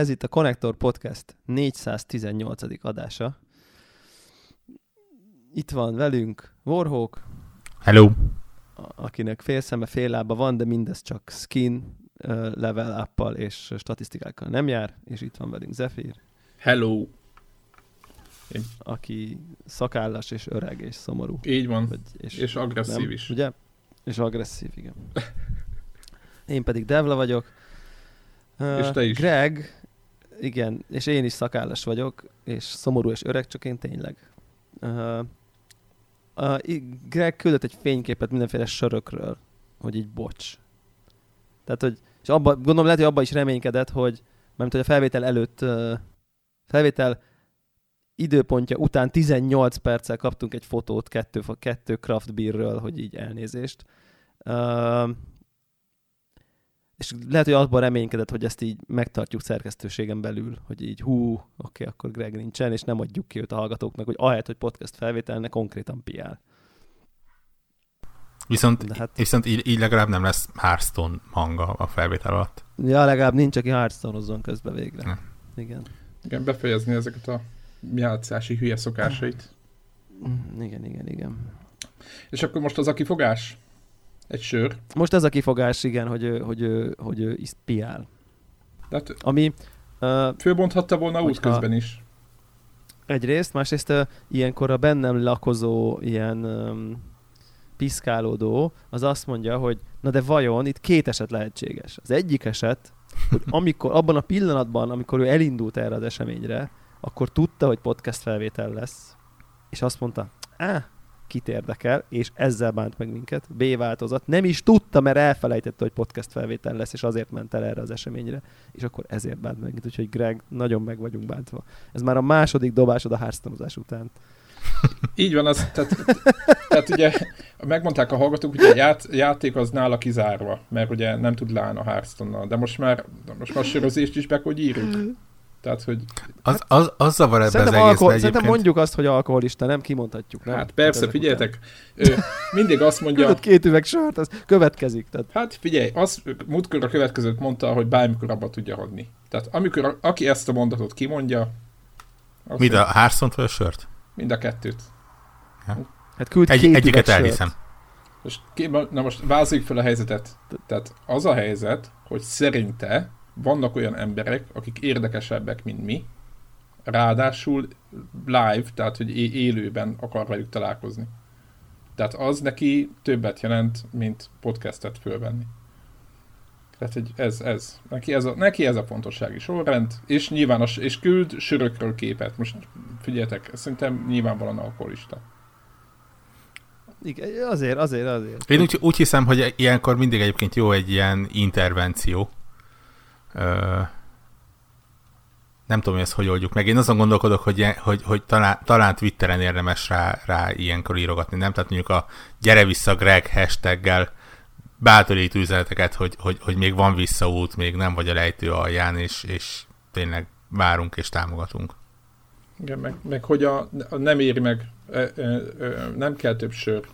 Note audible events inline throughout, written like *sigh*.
Ez itt a Connector Podcast 418. adása. Itt van velünk Warhawk. Hello! Akinek fél szeme, fél lába van, de mindez csak skin level up és statisztikákkal nem jár. És itt van velünk Zephyr. Hello! Én... Aki szakállas és öreg és szomorú. Így van. Vagy, és, és agresszív nem, is. Ugye? És agresszív, igen. *laughs* Én pedig Devla vagyok és te is. Greg, igen, és én is szakállas vagyok, és szomorú és öreg, csak én tényleg. Uh, uh, Greg küldött egy fényképet mindenféle sörökről, hogy így bocs. Tehát, hogy, és abba, gondolom lehet, hogy abban is reménykedett, hogy, mert hogy a felvétel előtt, uh, felvétel időpontja után 18 perccel kaptunk egy fotót kettő, kettő craft beerről, hogy így elnézést. Uh, és lehet, hogy abban reménykedett, hogy ezt így megtartjuk szerkesztőségen belül, hogy így hú, oké, akkor Greg nincsen, és nem adjuk ki őt a hallgatóknak, hogy ahelyett, hogy podcast felvételne, konkrétan piál. Viszont, hát... viszont így, így legalább nem lesz Hearthstone hanga a felvétel alatt. Ja, legalább nincs, aki Hearthstone-ozzon közben végre. Hm. Igen. Igen, befejezni ezeket a játszási hülye szokásait. Igen, igen, igen. És akkor most az a kifogás? Egy sör. Most ez a kifogás, igen, hogy, hogy, hogy, hogy ő is piál. Tehát Ami... Uh, főbonthatta volna útközben is. Egyrészt, másrészt uh, ilyenkor a bennem lakozó ilyen um, piszkálódó, az azt mondja, hogy na de vajon itt két eset lehetséges. Az egyik eset, hogy amikor, abban a pillanatban, amikor ő elindult erre az eseményre, akkor tudta, hogy podcast felvétel lesz, és azt mondta, á, kit érdekel, és ezzel bánt meg minket. B változat. Nem is tudta, mert elfelejtette, hogy podcast felvétel lesz, és azért ment el erre az eseményre, és akkor ezért bánt meg minket. Úgyhogy Greg, nagyon meg vagyunk bántva. Ez már a második dobásod a háztanozás után. Így van, az, tehát, tehát ugye megmondták a hallgatók, hogy a ját, játék az nála kizárva, mert ugye nem tud leállni a hearthstone de most már, most már sörözést is be, hogy írjuk. Tehát, hogy... Az, hát, az, az zavar ebben az egészben alkohol, Szerintem mondjuk azt, hogy alkoholista, nem kimondhatjuk, nem? Hát persze, tehát figyeljetek, ő mindig azt mondja... Küldött két üveg sört, az következik. Tehát... Hát figyelj, az múltkor a következőt mondta, hogy bármikor abba tudja hagyni. Tehát amikor a, aki ezt a mondatot kimondja... Mind a hárszont vagy a sört? Mind a kettőt. Ja. Hát küld Egy, két egyiket elhiszem. Most, na most vázoljuk fel a helyzetet. Tehát az a helyzet, hogy szerinte vannak olyan emberek, akik érdekesebbek, mint mi, ráadásul live, tehát hogy élőben akar velük találkozni. Tehát az neki többet jelent, mint podcastet fölvenni. Tehát hogy ez, ez. Neki ez a, neki ez a fontossági sorrend, és nyilván, és küld sörökről képet. Most figyeljetek, szerintem nyilvánvalóan alkoholista. Igen, azért, azért, azért. Én úgy, úgy hiszem, hogy ilyenkor mindig egyébként jó egy ilyen intervenció, nem tudom, hogy ezt hogy oldjuk meg. Én azon gondolkodok, hogy, hogy, hogy talán, talán Twitteren érdemes rá, rá ilyenkor írogatni, nem? Tehát mondjuk a gyere vissza Greg hashtaggel bátorító üzeneteket, hogy, hogy, hogy még van visszaút, még nem vagy a lejtő alján, és, és tényleg várunk és támogatunk. Igen, meg, meg hogy a, a nem éri meg, e, e, e, nem kell több sör.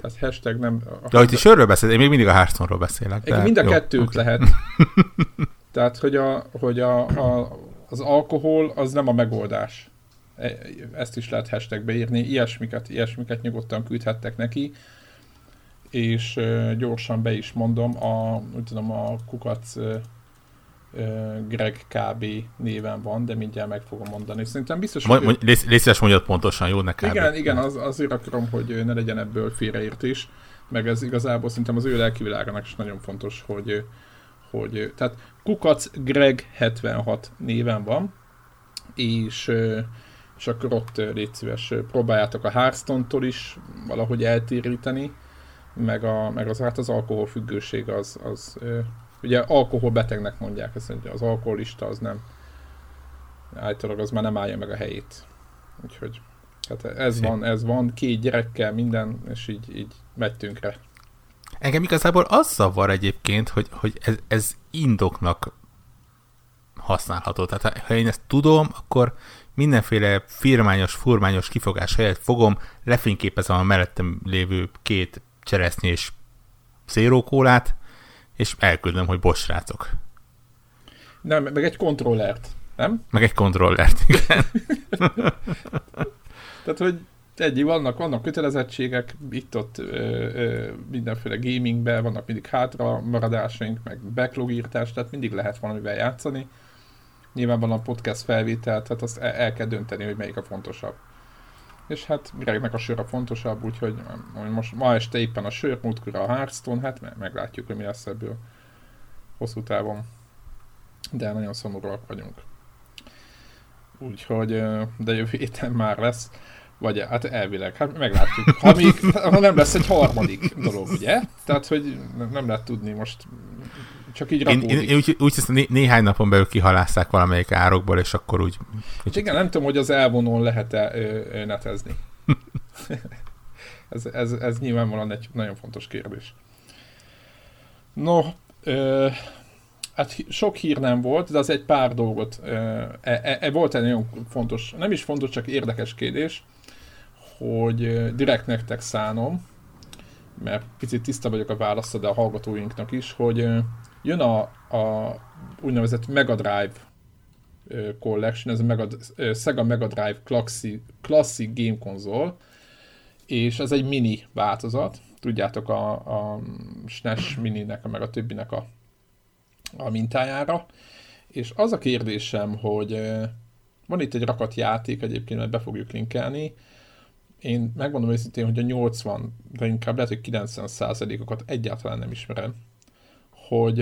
Tehát hashtag nem... A de hogy ti sörről beszél, én még mindig a Hearthstone-ról beszélek. De mind a jó, kettőt okay. lehet. *laughs* Tehát, hogy, a, hogy a, a, az alkohol az nem a megoldás. E, ezt is lehet hashtagbe írni, ilyesmiket, ilyesmiket nyugodtan küldhettek neki, és gyorsan be is mondom, a, úgy tudom, a kukac Greg KB néven van, de mindjárt meg fogom mondani. Szerintem biztos, hogy... Mondj, légy, légy mondjad pontosan, jó nekem. Igen, igen, az, azért akarom, hogy ne legyen ebből félreértés, meg ez igazából szerintem az ő lelkivilágának is nagyon fontos, hogy, hogy tehát Kukac Greg 76 néven van, és, és akkor ott légy szíves, próbáljátok a Hearthstone-tól is valahogy eltéríteni, meg, a, meg az, hát az alkoholfüggőség az, az ugye alkoholbetegnek mondják ezt, hogy az alkoholista az nem általában az már nem állja meg a helyét. Úgyhogy hát ez van, ez van, két gyerekkel, minden, és így, így megy tönkre. Engem igazából az zavar egyébként, hogy, hogy ez, ez indoknak használható. Tehát ha én ezt tudom, akkor mindenféle firmányos, furmányos kifogás helyett fogom, lefényképezem a mellettem lévő két cseresznyés szérókólát, és elküldöm, hogy bocs, srácok. Nem, meg egy kontrollert, nem? Meg egy kontrollert, igen. *laughs* Tehát, hogy egy, vannak, vannak kötelezettségek, itt-ott mindenféle gamingben, vannak mindig hátra maradásaink, meg backlog írtás, tehát mindig lehet valamivel játszani. Nyilván van a podcast felvétel, tehát azt el, el kell dönteni, hogy melyik a fontosabb. És hát Gregnek a sör a fontosabb, úgyhogy most ma este éppen a sör, múltkor a Hearthstone, hát meglátjuk, hogy mi lesz ebből hosszú távon. De nagyon szomorúak vagyunk. Úgyhogy, de jövő héten már lesz. Vagy hát elvileg, hát meglátjuk. Ha, még, ha nem lesz egy harmadik dolog, ugye? Tehát, hogy nem lehet tudni most, csak így rakódik. Én, én, én úgy, úgy hiszem, né, néhány napon belül kihalásszák valamelyik árokból, és akkor úgy... Kicsit... Igen, nem tudom, hogy az elvonón lehet-e ö, netezni. *laughs* ez, ez, ez nyilvánvalóan egy nagyon fontos kérdés. No, ö, hát sok hír nem volt, de az egy pár dolgot, e, e, e, volt egy nagyon fontos, nem is fontos, csak érdekes kérdés hogy direkt nektek szánom, mert picit tiszta vagyok a válasza, de a hallgatóinknak is, hogy jön a, a úgynevezett Mega Drive Collection, ez a Mega, Sega Mega Drive Classic, Classic Game Console, és ez egy mini változat, tudjátok a, a SNES mininek, meg a többinek a, a mintájára, és az a kérdésem, hogy van itt egy rakat játék, egyébként mert be fogjuk linkelni, én megmondom őszintén, hogy a 80, de inkább lehet, hogy 90 százalékokat egyáltalán nem ismerem. Hogy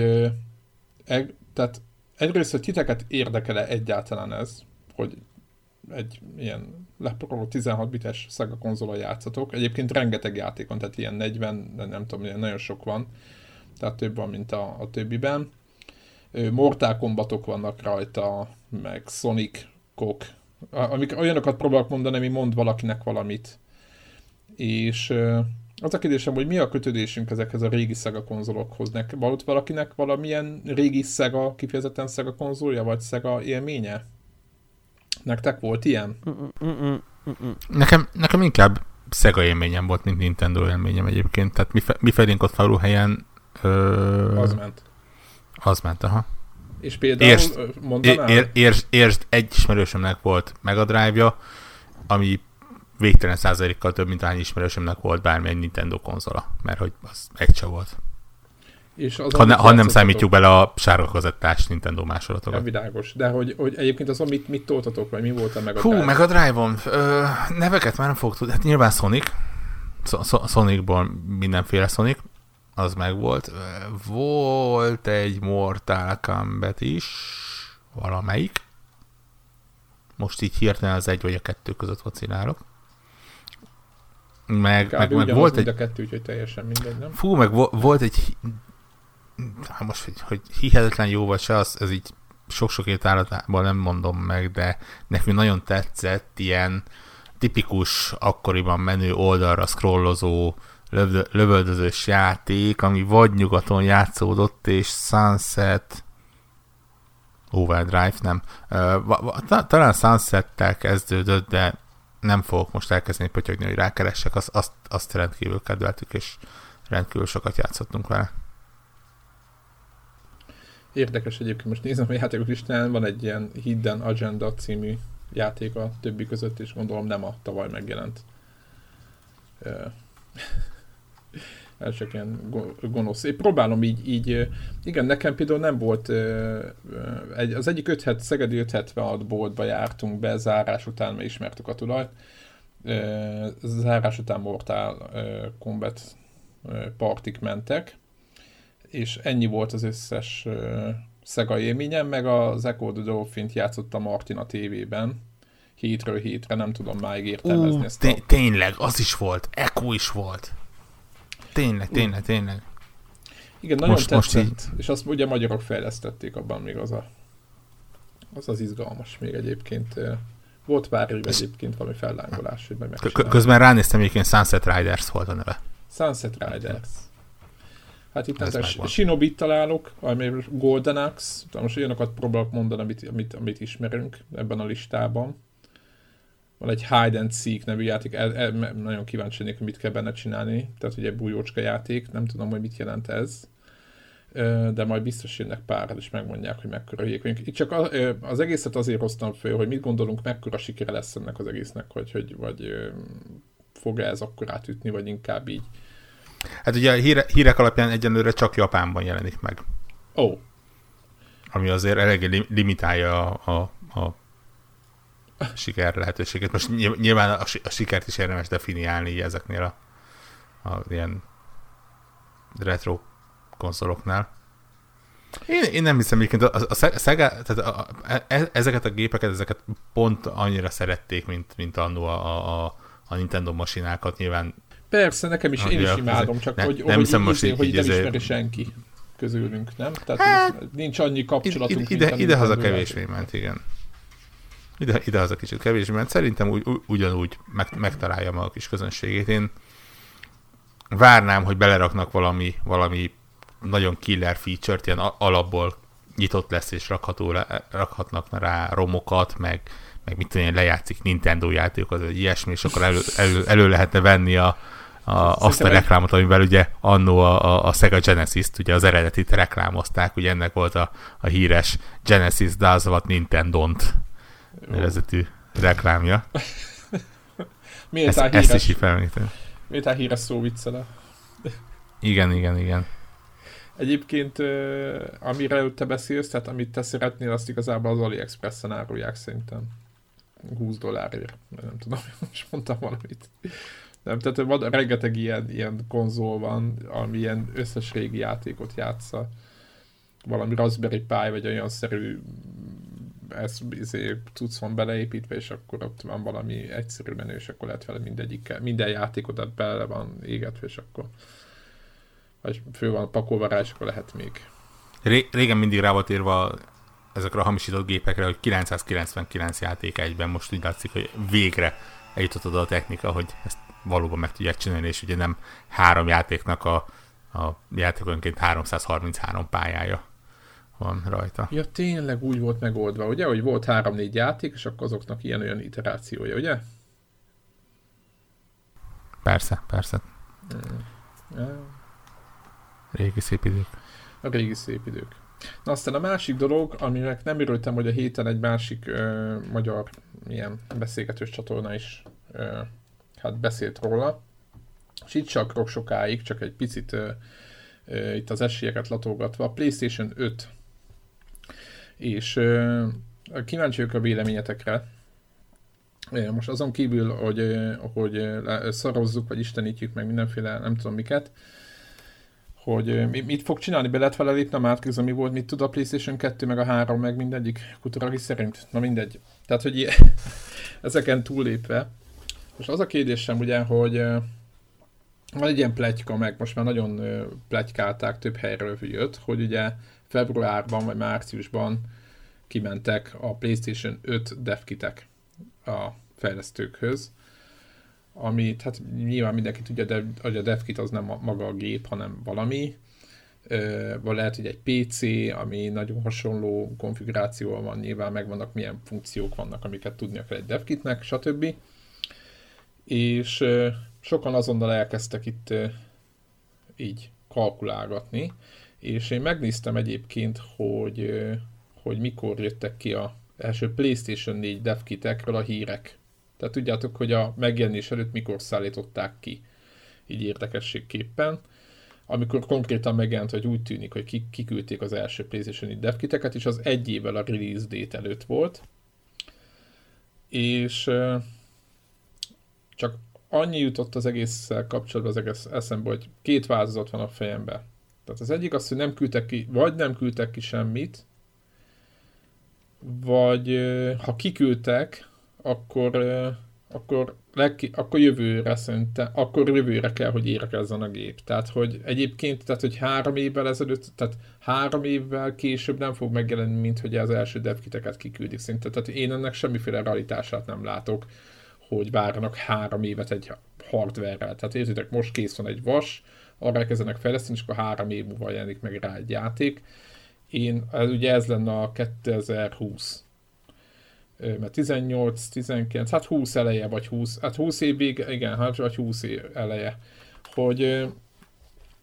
e, tehát egyrészt, hogy titeket érdekele egyáltalán ez, hogy egy ilyen leporoló 16 bites Sega konzolon játszatok. Egyébként rengeteg játékon, tehát ilyen 40, de nem tudom, ilyen nagyon sok van. Tehát több van, mint a, a többiben. Mortal Kombatok vannak rajta, meg Sonic, Kok, amik olyanokat próbálok mondani, ami mond valakinek valamit. És az a kérdésem, hogy mi a kötődésünk ezekhez a régi Sega konzolokhoz? Nek, volt valakinek valamilyen régi Sega, kifejezetten Sega konzolja, vagy Sega élménye? Nektek volt ilyen? Nekem, nekem inkább Sega élményem volt, mint Nintendo élményem egyébként. Tehát mi, fe, mi felénk ott faluhelyen... Ö... Az ment. Az ment, aha. És például érst, mondanál? Ér, érst, érst, egy ismerősömnek volt Mega Drive-ja, ami végtelen százalékkal több, mint hány ismerősömnek volt bármilyen Nintendo konzola, mert hogy az egy se volt. És az, ha, ne, ha nem számítjuk bele a sárga kazettás Nintendo másolatokat. Ja, világos. De hogy, hogy egyébként az, amit mit toltatok, vagy mi volt a Mega Hú, Drive? Mega Drive-on. Ö, neveket már nem fogok tudni. Hát nyilván Sonic. Sonicból mindenféle Sonic az meg volt. Volt egy Mortal Kombat is, valamelyik. Most így hirtelen az egy vagy a kettő között vacilálok. Meg, meg, meg volt egy... a kettő, úgyhogy teljesen mindegy, nem? Fú, meg vo- volt egy... Hát most, hogy, hogy hihetetlen jó vagy se, az, ez így sok-sok étállatából nem mondom meg, de nekünk nagyon tetszett ilyen tipikus, akkoriban menő oldalra scrollozó lövöldözős játék, ami vagy nyugaton játszódott, és Sunset Overdrive, nem. Talán Sunset-tel kezdődött, de nem fogok most elkezdeni pötyögni, hogy rákeressek, azt, azt, azt rendkívül kedveltük, és rendkívül sokat játszottunk vele. Érdekes egyébként, most nézem a játékok listán, van egy ilyen Hidden Agenda című játék a többi között, és gondolom nem a tavaly megjelent ez csak ilyen gonosz. Én próbálom így, így, igen, nekem például nem volt, az egyik 5, Szegedi 576 boltba jártunk be, zárás után mi ismertük a tulajt, zárás után Mortal Kombat partik mentek, és ennyi volt az összes Sega élményem, meg az Echo the Dolphin-t játszottam Martina tévében, hétről hétre, nem tudom máig értelmezni ezt. A... Tényleg, az is volt, Echo is volt. Tényleg, tényleg, tényleg. Igen, nagyon most, tetszett, most így... és azt ugye magyarok fejlesztették abban még az a, az, az izgalmas még egyébként. Volt pár év egyébként valami fellángolás, hogy meg Közben ránéztem, egyébként Sunset Riders volt a neve. Sunset Riders. Hát itt a Shinobi találok, ami Golden Axe, most olyanokat próbálok mondani, amit, amit, amit ismerünk ebben a listában van egy Hide and Seek nevű játék, el, el, nagyon kíváncsi lennék, hogy mit kell benne csinálni, tehát ugye bújócska játék, nem tudom, hogy mit jelent ez. de majd biztos jönnek pár, és megmondják, hogy mekkora hülyék Itt csak az egészet azért hoztam föl, hogy mit gondolunk, mekkora sikere lesz ennek az egésznek, hogy, hogy vagy fog-e ez akkor átütni, vagy inkább így. Hát ugye a híre, hírek alapján egyenlőre csak Japánban jelenik meg. Ó. Oh. Ami azért eléggé limitálja a, a, a siker lehetőséget. Most nyilván a, a sikert is érdemes definiálni ezeknél a, a ilyen retro konzoloknál. Én, én nem hiszem egyébként, a, a, a Sega, tehát a, a, e, ezeket a gépeket, ezeket pont annyira szerették, mint, mint annó a, a, a Nintendo masinákat, nyilván Persze, nekem is, én is imádom, csak ne, hogy, nem hogy, hiszem most így, hogy nem ismeri senki közülünk, nem? Tehát hát, nincs annyi kapcsolatunk. Ide, ide, ide haza kevésbé ment, igen. Ide, ide haza kicsit kevésbé ment. Szerintem úgy, ugyanúgy meg, megtalálja maga a kis közönségét. Én várnám, hogy beleraknak valami, valami nagyon killer feature-t, ilyen alapból nyitott lesz, és rakható, rakhatnak rá romokat, meg, meg mit tudom én, lejátszik Nintendo játékokat, vagy ilyesmi, és akkor elő, elő, elő lehetne venni a, a, azt a reklámot, amivel ugye annó a, a, a Sega Genesis-t, ugye az eredetit reklámozták, ugye ennek volt a, a híres Genesis does what Nintendo-t nevezetű reklámja. *laughs* Miért ezt, ezt is így felemlítem. Miért híres szó viccele? Igen, igen, igen. Egyébként, amire te beszélsz, tehát amit te szeretnél, azt igazából az AliExpress-en árulják szerintem. 20 dollárért. Nem tudom, *laughs* most mondtam valamit. Nem, tehát van, rengeteg ilyen, ilyen konzol van, ami ilyen összes régi játékot játsza. Valami Raspberry Pi, vagy olyan szerű ez izé, cucc van beleépítve, és akkor ott van valami egyszerű menő, és akkor lehet vele mindegyik, minden játékot bele van égetve, és akkor vagy fő van pakolva rá, és akkor lehet még. Ré- régen mindig rá volt írva ezekre a hamisított gépekre, hogy 999 játék egyben, most úgy látszik, hogy végre eljutott oda a technika, hogy ezt valóban meg tudják csinálni, és ugye nem három játéknak a, a játékonként 333 pályája van rajta. Ja, tényleg úgy volt megoldva, ugye, hogy volt három-négy játék, és akkor azoknak ilyen-olyan iterációja, ugye? Persze, persze. Mm. Yeah. Régi szép idők. A régi szép idők. Na aztán a másik dolog, aminek nem örültem, hogy a héten egy másik ö, magyar ilyen beszélgetős csatorna is ö, hát beszélt róla, és itt csak sokáig, csak egy picit ö, ö, itt az esélyeket latolgatva, a PlayStation 5. És kíváncsi vagyok a véleményetekre, most azon kívül, hogy, hogy szarozzuk, vagy istenítjük meg mindenféle, nem tudom miket, hogy mit fog csinálni, be lehet vele lépni a Matrix, mi volt, mit tud a PlayStation 2, meg a 3, meg mindegyik kuturagi szerint. Na mindegy. Tehát, hogy *laughs* ezeken túllépve. Most az a kérdésem ugye, hogy van egy ilyen pletyka, meg most már nagyon pletykálták, több helyről jött, hogy ugye februárban vagy márciusban kimentek a PlayStation 5 devkitek a fejlesztőkhöz, amit hát nyilván mindenki tudja, de hogy a DevKit az nem maga a gép, hanem valami, vagy lehet, hogy egy PC, ami nagyon hasonló konfigurációval van, nyilván megvannak milyen funkciók vannak, amiket tudnia kell egy DevKitnek, stb. És sokan azonnal elkezdtek itt így kalkulálgatni, és én megnéztem egyébként, hogy, hogy mikor jöttek ki a első PlayStation 4 devkitekről a hírek. Tehát tudjátok, hogy a megjelenés előtt mikor szállították ki, így érdekességképpen. Amikor konkrétan megjelent, hogy úgy tűnik, hogy kiküldték az első PlayStation devkiteket, és az egy évvel a release date előtt volt. És csak annyi jutott az egésszel kapcsolatban az egész eszembe, hogy két változat van a fejemben. Tehát az egyik az, hogy nem küldtek ki, vagy nem küldtek ki semmit, vagy ha kiküldtek, akkor, akkor, legki, akkor jövőre szerintem, akkor jövőre kell, hogy érekezzen a gép. Tehát, hogy egyébként, tehát, hogy három évvel ezelőtt, tehát három évvel később nem fog megjelenni, mint hogy az első devkiteket kiküldik szinte. Tehát én ennek semmiféle realitását nem látok, hogy várnak három évet egy hardware-rel. Tehát értitek, most kész van egy vas, arra elkezdenek fejleszteni, és akkor három év múlva jelenik meg rá egy játék. Én, ez, ugye ez lenne a 2020 mert 18, 19, hát 20 eleje, vagy 20, hát 20 évig, igen, hát vagy 20 év eleje, hogy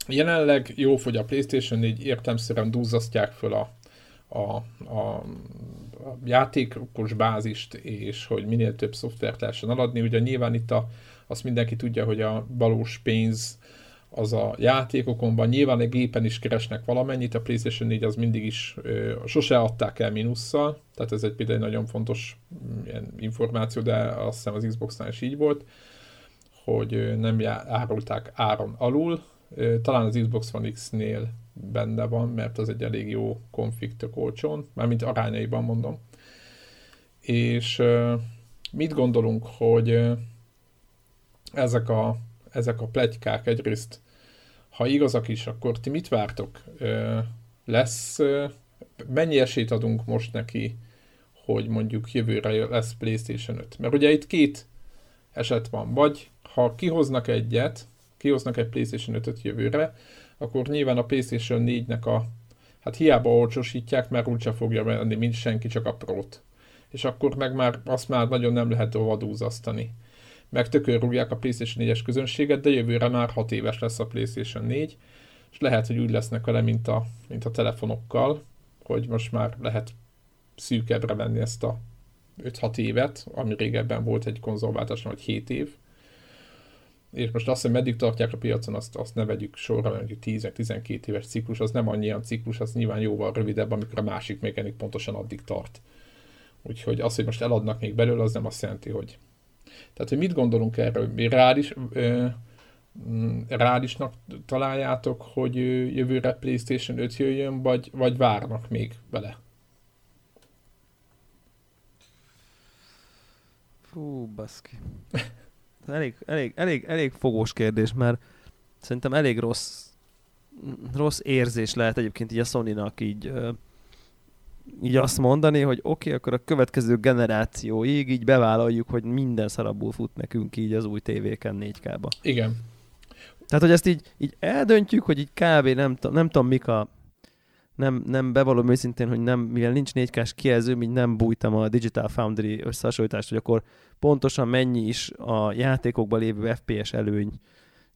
jelenleg jó fogy a Playstation 4, értemszerűen duzzasztják föl a, a, a, játékos bázist, és hogy minél több szoftvert lehessen aladni. Ugye nyilván itt a, azt mindenki tudja, hogy a valós pénz az a játékokon van, nyilván a gépen is keresnek valamennyit, a PlayStation 4 az mindig is, ö, sose adták el mínusszal, tehát ez egy például egy nagyon fontos mm, ilyen információ, de azt hiszem az Xbox-nál is így volt, hogy nem árulták áron alul, talán az Xbox One X-nél benne van, mert az egy elég jó konfig tök olcsón, mármint arányaiban mondom. És mit gondolunk, hogy ezek a, ezek a plegykák egyrészt, ha igazak is, akkor ti mit vártok? Lesz, mennyi esélyt adunk most neki, hogy mondjuk jövőre lesz PlayStation 5? Mert ugye itt két eset van, vagy ha kihoznak egyet, kihoznak egy PlayStation 5-öt jövőre, akkor nyilván a PlayStation 4-nek a, hát hiába olcsosítják, mert úgyse fogja venni mint senki, csak a Pro-t. És akkor meg már azt már nagyon nem lehet vadúzasztani. Meg tökörrúgják a PlayStation 4-es közönséget, de jövőre már 6 éves lesz a PlayStation 4, és lehet, hogy úgy lesznek vele, mint a, mint a telefonokkal, hogy most már lehet szűkebbre venni ezt a 5-6 évet, ami régebben volt egy konzolváltás, vagy 7 év, és most azt, hogy meddig tartják a piacon, azt, azt ne vegyük sorra, mondjuk 10-12 éves ciklus, az nem annyi ciklus, az nyilván jóval rövidebb, amikor a másik még pontosan addig tart. Úgyhogy az, hogy most eladnak még belőle, az nem azt jelenti, hogy... Tehát, hogy mit gondolunk erről? Reális, ö, mm, reálisnak találjátok, hogy jövőre PlayStation 5 jöjjön, vagy, vagy várnak még vele? Fú, baszki. *laughs* elég, elég, elég, elég fogós kérdés, mert szerintem elég rossz, rossz érzés lehet egyébként így a Sony-nak így, így azt mondani, hogy oké, okay, akkor a következő generációig így bevállaljuk, hogy minden szarabul fut nekünk így az új tévéken 4K-ba. Igen. Tehát, hogy ezt így, így eldöntjük, hogy így kb. nem, nem tudom mik a nem, nem bevallom őszintén, hogy nem, mivel nincs 4K-s kijelző, így nem bújtam a Digital Foundry összehasonlítást, hogy akkor pontosan mennyi is a játékokban lévő FPS előny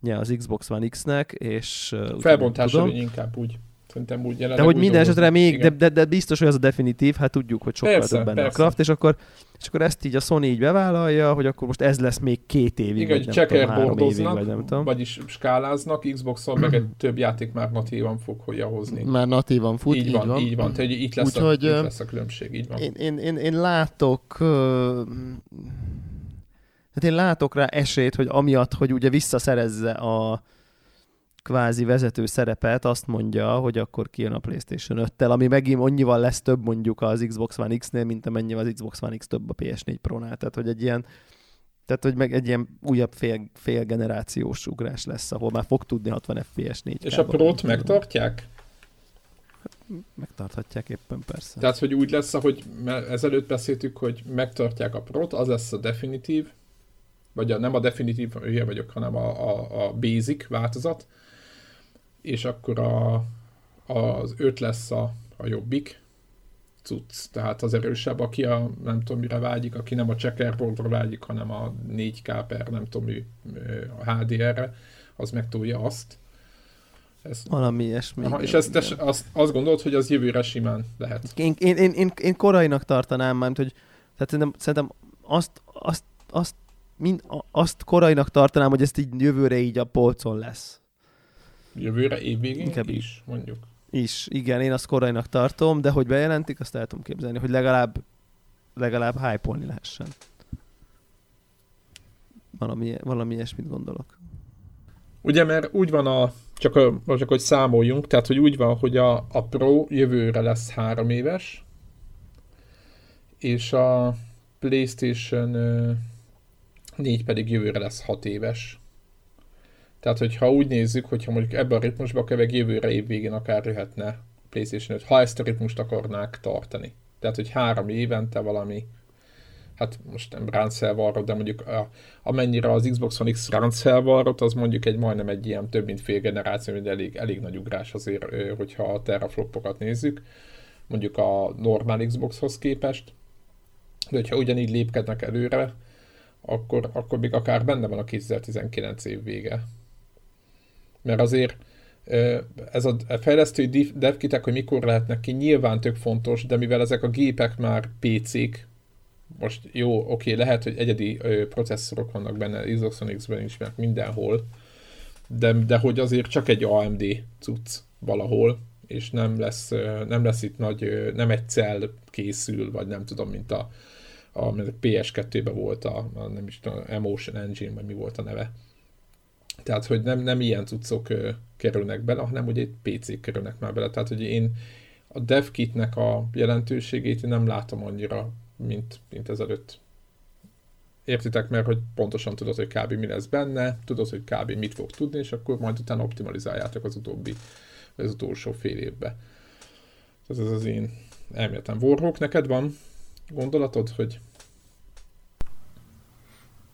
az Xbox One X-nek, és... Felbontás előny inkább úgy. Szerintem úgy De hogy minden esetre még, de, de, de, biztos, hogy az a definitív, hát tudjuk, hogy sokkal persze, több benne persze. a craft, és akkor, és akkor ezt így a Sony így bevállalja, hogy akkor most ez lesz még két évig, Igen, vagy nem tudom, három évig, vagy nem tudom. Vagyis skáláznak, Xbox-on meg egy *clears throat* több játék már natívan fog hogy hozni. Már natívan fut, így, így van. van. Így van, tehát itt lesz, Úgy, a, hogy, itt lesz a különbség, így van. Én, én, én, én látok hát én látok rá esélyt, hogy amiatt, hogy ugye visszaszerezze a kvázi vezető szerepet, azt mondja, hogy akkor kijön a PlayStation 5-tel, ami megint annyival lesz több mondjuk az Xbox One X-nél, mint amennyivel az Xbox One X több a PS4 Pro-nál. Tehát, hogy egy ilyen tehát, hogy meg egy ilyen újabb fél, fél generációs ugrás lesz, ahol már fog tudni 60 FPS 4 És a Pro-t megtartják? Megtarthatják éppen persze. Tehát, hogy úgy lesz, ahogy ezelőtt beszéltük, hogy megtartják a Pro-t, az lesz a definitív, vagy a, nem a definitív, hülye vagyok, hanem a, a, a basic változat, és akkor a, az öt lesz a, a jobbik cucc, tehát az erősebb, aki a nem tudom mire vágyik, aki nem a checkerboardra vágyik, hanem a 4K per nem tudom mi, a HDR-re, az megtolja azt. Ez, Valami ilyesmi. Aha, és ezt, ezt, azt, azt gondolod, hogy az jövőre simán lehet? Én, én, én, én, én korainak tartanám, mert hogy tehát szerintem, szerintem azt, azt, azt, mind, azt korainak tartanám, hogy ezt így jövőre így a polcon lesz. Jövőre évvégén Inkább is, mondjuk. Is, igen, én azt korainak tartom, de hogy bejelentik, azt el tudom képzelni, hogy legalább legalább hype lehessen. Valami, valami ilyesmit gondolok. Ugye, mert úgy van a, csak, a, csak hogy számoljunk, tehát hogy úgy van, hogy a, a Pro jövőre lesz három éves, és a PlayStation 4 pedig jövőre lesz hat éves. Tehát, hogyha úgy nézzük, hogyha mondjuk ebben a ritmusban köveg jövőre év végén akár jöhetne PlayStation 5, ha ezt a ritmust akarnák tartani. Tehát, hogy három évente valami, hát most nem ráncfelvarrot, de mondjuk a, amennyire az Xbox One X ráncfelvarrot, az mondjuk egy majdnem egy ilyen több mint fél generáció, mint elég, elég nagy ugrás azért, hogyha a teraflopokat nézzük, mondjuk a normál Xboxhoz képest. De hogyha ugyanígy lépkednek előre, akkor, akkor még akár benne van a 2019 év vége mert azért ez a fejlesztői devkitek, hogy mikor lehetnek ki, nyilván tök fontos, de mivel ezek a gépek már PC-k, most jó, oké, lehet, hogy egyedi processzorok vannak benne, Isosonix-ben is, mert mindenhol, de, de hogy azért csak egy AMD cucc valahol, és nem lesz, nem lesz itt nagy, nem egy cell készül, vagy nem tudom, mint a, a PS2-ben volt a, a nem is tudom, Emotion Engine, vagy mi volt a neve. Tehát, hogy nem, nem ilyen cuccok kerülnek bele, hanem ugye egy PC kerülnek már bele. Tehát, hogy én a DevKitnek a jelentőségét nem látom annyira, mint, mint ezelőtt. Értitek, mert hogy pontosan tudod, hogy kb. mi lesz benne, tudod, hogy kb. mit fog tudni, és akkor majd utána optimalizáljátok az utóbbi, az utolsó fél évbe. Ez az az én elméletem. Warhawk, neked van gondolatod, hogy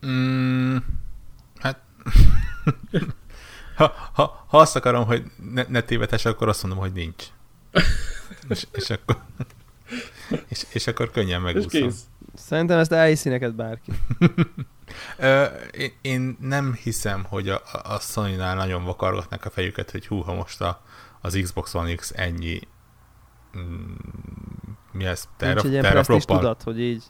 Mm, hát... ha, ha, ha azt akarom, hogy ne, ne tévetes, akkor azt mondom, hogy nincs. és, és akkor... És, és akkor könnyen megúszom. Szerintem ezt elhiszi neked bárki. én, én nem hiszem, hogy a, a Sony-nál nagyon vakargatnak a fejüket, hogy hú, ha most a, az Xbox One X ennyi mm, mi ez? Terra, Nincs egy ilyen tudat, hogy így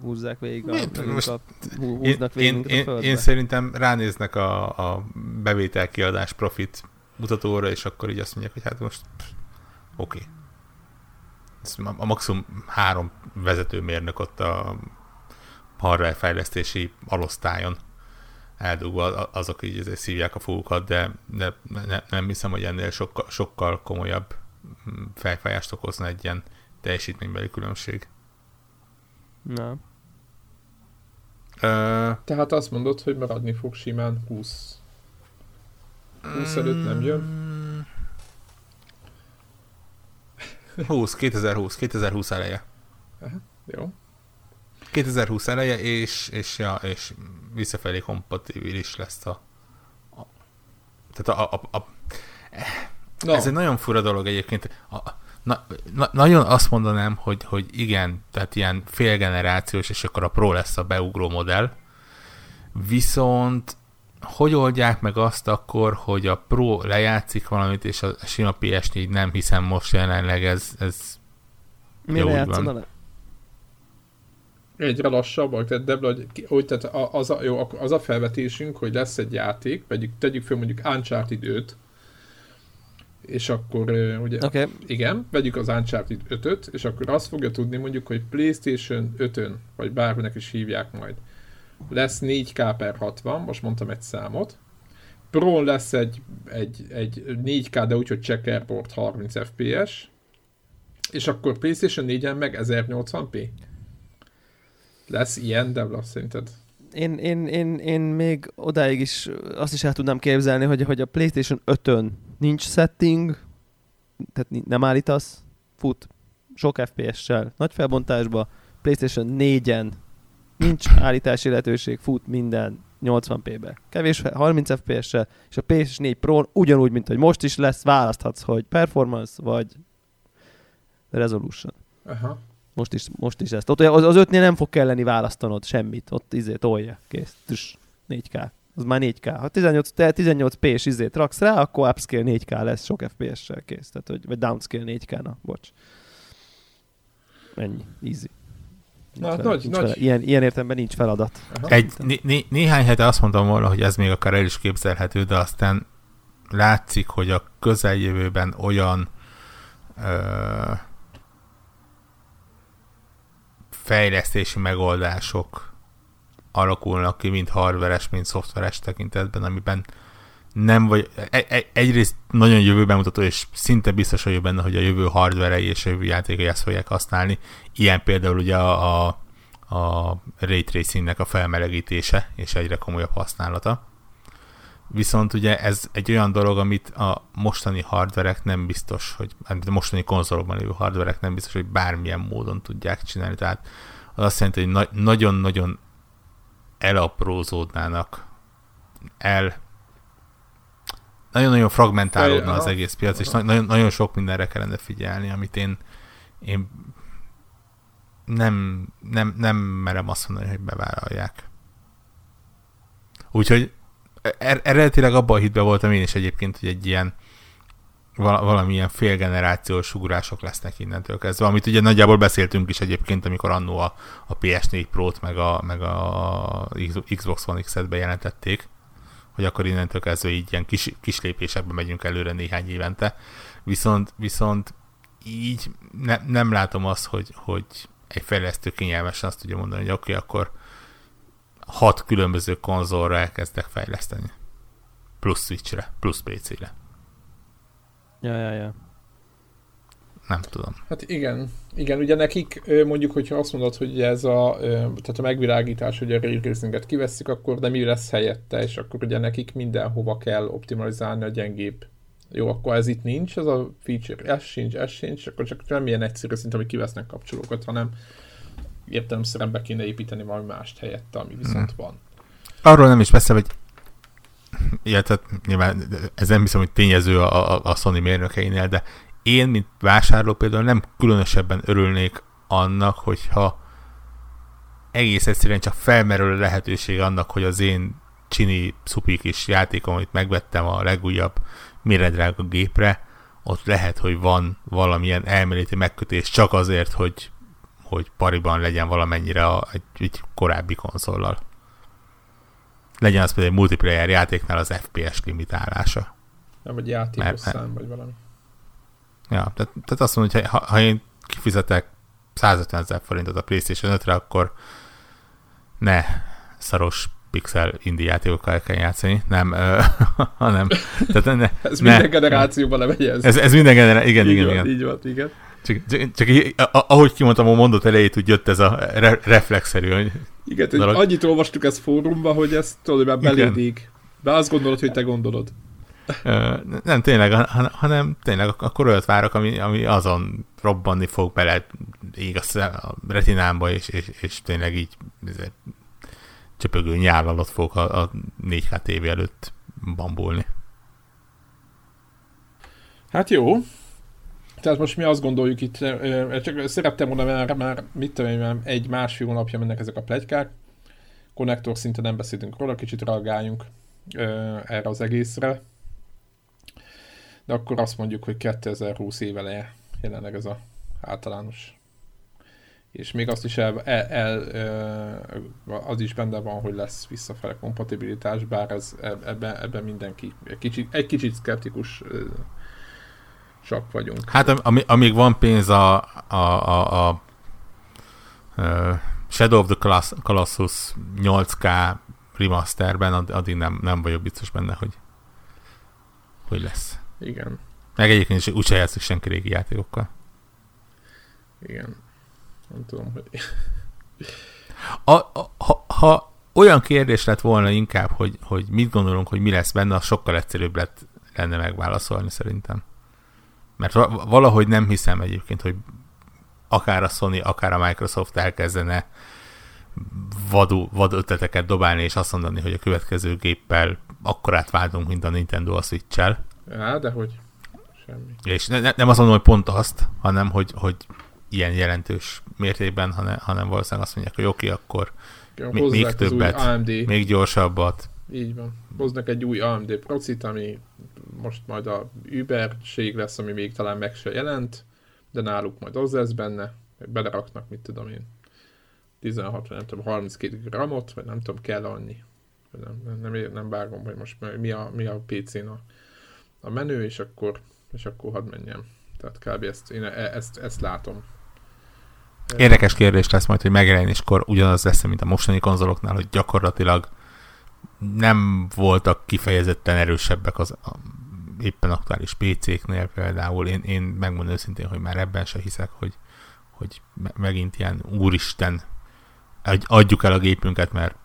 húzzák végig a, most a, húznak végig én, a én, én szerintem ránéznek a, a bevétel kiadás profit mutatóra, és akkor így azt mondják, hogy hát most oké. Okay. A maximum három vezetőmérnök ott a hardware fejlesztési alosztályon eldugva, azok így azért szívják a fogukat, de, de ne, nem hiszem, hogy ennél sokkal, sokkal komolyabb mm, fejfájást okozna egy ilyen teljesítménybeli különbség. Na. Uh, Tehát azt mondod, hogy maradni fog simán 20. 20 előtt nem jön? 20, 2020, 2020 eleje. Aha, jó. 2020 eleje, és, és, ja, és visszafelé kompatibilis lesz a, a tehát a, a, a, a no. ez egy nagyon fura dolog egyébként. A, na, na, nagyon azt mondanám, hogy, hogy igen, tehát ilyen félgenerációs, és akkor a Pro lesz a beugró modell, viszont hogy oldják meg azt akkor, hogy a Pro lejátszik valamit, és a sima PS4 nem hiszem most jelenleg ez, ez Mi lejátszana le? Egyre lassabbak, tehát Debla, hogy, hogy tehát az a, jó, az a felvetésünk, hogy lesz egy játék, vegyük, tegyük fel mondjuk Uncharted 5, és akkor ugye, okay. igen, vegyük az Uncharted 5-öt, és akkor azt fogja tudni mondjuk, hogy PlayStation 5-ön, vagy bárminek is hívják majd, lesz 4K per 60, most mondtam egy számot, Pro lesz egy, egy, egy 4K, de úgyhogy checkerboard 30 FPS, és akkor PlayStation 4-en meg 1080p. Lesz ilyen, Devla, szerinted? Én, én, én, én még odáig is azt is el tudnám képzelni, hogy, hogy a PlayStation 5-ön nincs setting, tehát nem állítasz, fut sok FPS-sel, nagy felbontásba, PlayStation 4-en nincs állítási lehetőség, fut minden 80p-be. Kevés 30 FPS-sel, és a PS4 Pro ugyanúgy, mint hogy most is lesz, választhatsz, hogy performance vagy resolution. Aha. Most is, most is ezt. Ott az, az ötnél nem fog kelleni választanod semmit. Ott izé tolja, kész. Tüss, 4K az már 4K. Ha 18, 18p-s izét raksz rá, akkor upscale 4K lesz sok FPS-sel kész. Tehát, hogy, vagy downscale 4K, na, bocs. Ennyi, easy. Na, hát nagy, nagy. Ilyen, ilyen értelemben nincs feladat. Egy, né, né, néhány hete azt mondtam volna, hogy ez még akár el is képzelhető, de aztán látszik, hogy a közeljövőben olyan ö, fejlesztési megoldások alakulnak ki, mint hardveres, mint szoftveres tekintetben, amiben nem vagy, egy, egy, egyrészt nagyon jövőben mutató, és szinte biztos vagyok benne, hogy a jövő hardverei és a jövő játékai ezt fogják használni. Ilyen például ugye a, a, a ray tracingnek a felmelegítése, és egyre komolyabb használata. Viszont ugye ez egy olyan dolog, amit a mostani hardverek nem biztos, hogy a mostani konzolokban lévő hardverek nem biztos, hogy bármilyen módon tudják csinálni. Tehát az azt jelenti, hogy na- nagyon-nagyon elaprózódnának, el nagyon-nagyon fragmentálódna az egész piac, és nagyon, nagyon sok mindenre kellene figyelni, amit én, én nem, nem, nem merem azt mondani, hogy bevállalják. Úgyhogy er- eredetileg abban a hitben voltam én is egyébként, hogy egy ilyen val- valamilyen félgenerációs ugrások lesznek innentől kezdve, amit ugye nagyjából beszéltünk is egyébként, amikor annó a, a PS4 Pro-t meg a, meg a Xbox One X-et bejelentették, hogy akkor innentől kezdve így ilyen kis, kis lépésekbe megyünk előre néhány évente. Viszont, viszont így ne, nem látom azt, hogy, hogy egy fejlesztő kényelmesen azt tudja mondani, hogy oké, okay, akkor hat különböző konzolra elkezdek fejleszteni. Plusz Switchre, plusz PC-re. Ja, ja, ja. Nem tudom. Hát igen, igen, ugye nekik mondjuk, hogyha azt mondod, hogy ez a, tehát a megvilágítás, hogy a ray tracinget kiveszik, akkor de mi lesz helyette, és akkor ugye nekik mindenhova kell optimalizálni a gyengébb. Jó, akkor ez itt nincs, ez a feature, ez sincs, ez sincs, akkor csak nem ilyen egyszerű szint, hogy kivesznek kapcsolókat, hanem értelemszerűen be kéne építeni valami mást helyette, ami viszont hmm. van. Arról nem is beszél, hogy ja, tehát nyilván ez nem hiszem, hogy tényező a, a, a Sony mérnökeinél, de én, mint vásárló például nem különösebben örülnék annak, hogyha egész egyszerűen csak felmerül a lehetőség annak, hogy az én csini szupi kis játékom, amit megvettem a legújabb méredrága gépre, ott lehet, hogy van valamilyen elméleti megkötés csak azért, hogy, hogy pariban legyen valamennyire a, egy, egy korábbi konzollal. Legyen az például egy multiplayer játéknál az FPS limitálása. Nem, vagy játékos szám, vagy valami. Ja, tehát, tehát azt mondom, hogy ha, ha én kifizetek 150 ezer forintot a PlayStation 5-re, akkor ne szaros pixel indie játékokkal kell játszani, nem, ö, *laughs* hanem... Tehát ne, ez ne, minden generációban lemegy ez. Ez, ez minden generációban, igen, így igen, van, igen. Így van, igen. Csak, csak, csak ahogy kimondtam a mondat elejét, úgy jött ez a re, reflexerű, hogy igen, hogy annyit olvastuk ezt fórumban, hogy ez tudod, belédik. De azt gondolod, hogy te gondolod. nem tényleg, hanem tényleg akkor olyat várok, ami, ami azon robbanni fog bele ég a, a retinámba, és, és, és tényleg így csöpögő nyálalat fog a, a 4K TV előtt bambulni. Hát jó. Tehát most mi azt gondoljuk itt, csak szerettem volna, mert már mit tudom egy másfél hónapja mennek ezek a plegykák. Konnektor szinte nem beszéltünk róla, kicsit reagáljunk erre az egészre de akkor azt mondjuk, hogy 2020 éve jelenleg ez a általános. És még azt is el, el, el, az is benne van, hogy lesz visszafele kompatibilitás, bár ez, e, ebben, ebben mindenki egy kicsit, egy kicsit szkeptikus csak vagyunk. Hát am, amíg van pénz a, a, a, a, a Shadow of the Colossus 8K remasterben, addig nem, nem vagyok biztos benne, hogy hogy lesz. Igen. Meg egyébként is úgyse játszik senki régi játékokkal. Igen. Nem tudom, hogy... A, a, ha, ha olyan kérdés lett volna inkább, hogy, hogy mit gondolunk, hogy mi lesz benne, az sokkal egyszerűbb lett, lenne megválaszolni szerintem. Mert valahogy nem hiszem egyébként, hogy akár a Sony, akár a Microsoft elkezdene vadú, vad ötleteket dobálni, és azt mondani, hogy a következő géppel akkorát váltunk, mint a Nintendo a Switch-el. Ja, de hogy semmi. És ne, ne, nem azt mondom, hogy pont azt, hanem hogy, hogy ilyen jelentős mértékben, hanem, hanem valószínűleg azt mondják, hogy oké, okay, akkor ja, még, még többet, AMD. még gyorsabbat. Így van. Hoznak egy új AMD procit, ami most majd a Uber-ség lesz, ami még talán meg se jelent, de náluk majd az lesz benne, beleraknak, mit tudom én, 16 vagy nem tudom, 32 gramot, vagy nem tudom, kell annyi. Nem, nem, nem, vágom, hogy most mi a, mi a PC-n a a menü, és akkor, és akkor hadd menjem. Tehát kb. ezt, én e, ezt, ezt látom. Érdekes kérdés lesz majd, hogy megjelenéskor ugyanaz lesz, mint a mostani konzoloknál, hogy gyakorlatilag nem voltak kifejezetten erősebbek az a, éppen aktuális PC-knél például. Én, én megmondom őszintén, hogy már ebben se hiszek, hogy, hogy megint ilyen úristen adjuk el a gépünket, mert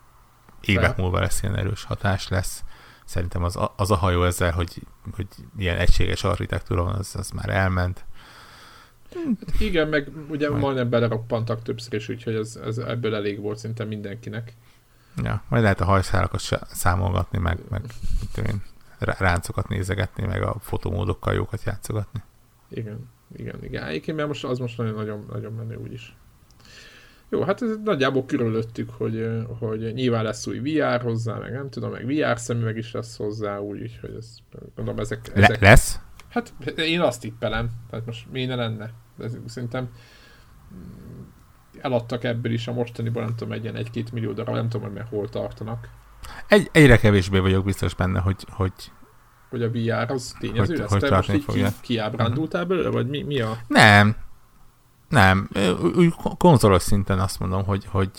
évek múlva lesz ilyen erős hatás lesz szerintem az, az a hajó ezzel, hogy, hogy ilyen egységes architektúra van, az, az már elment. Igen, meg ugye majd. majdnem beleroppantak többször is, úgyhogy ez, ez ebből elég volt szinte mindenkinek. Ja, majd lehet a hajszálakat számolgatni, meg, meg én, ráncokat nézegetni, meg a fotomódokkal jókat játszogatni. Igen, igen, igen. Egyébként mert most az most nagyon, nagyon, nagyon menő úgyis. Jó, hát ez nagyjából körülöttük, hogy, hogy nyilván lesz új VR hozzá, meg nem tudom, meg VR szemüveg is lesz hozzá, úgy, hogy ez, gondolom ezek, ezek... Le- lesz? Hát én azt tippelem, tehát most mi ne lenne. De szerintem eladtak ebből is a mostaniból, nem tudom, egy ilyen egy-két millió darab, nem tudom, hogy mert hol tartanak. Egy, egyre kevésbé vagyok biztos benne, hogy, hogy hogy a VR az tényező hogy, lesz? Hogy Te most így fogja. ki, kiábrándultál belőle, vagy mi, mi a... Nem. Nem. Úgy konzolos szinten azt mondom, hogy, hogy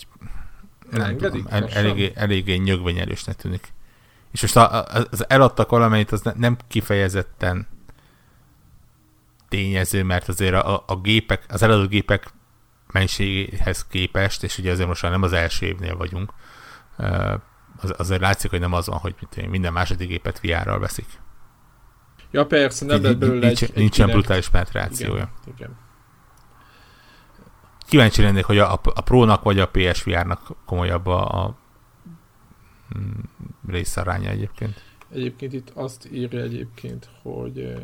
nem tudom, el, eléggé, eléggé nyögvenyelősnek tűnik. És most az eladtak valamelyet, az nem kifejezetten tényező, mert azért a, a gépek, az eladott gépek mennyiségéhez képest, és ugye azért most már nem az első évnél vagyunk, az, azért látszik, hogy nem az van, hogy minden második gépet VR-ral veszik. Ja persze, nem lett belőle nincs, egy, egy Nincsen brutális penetrációja. Igen, igen. Kíváncsi lennék, hogy a, a Pro-nak vagy a PSVR-nak komolyabb a, a mm, részaránya egyébként. Egyébként itt azt írja egyébként, hogy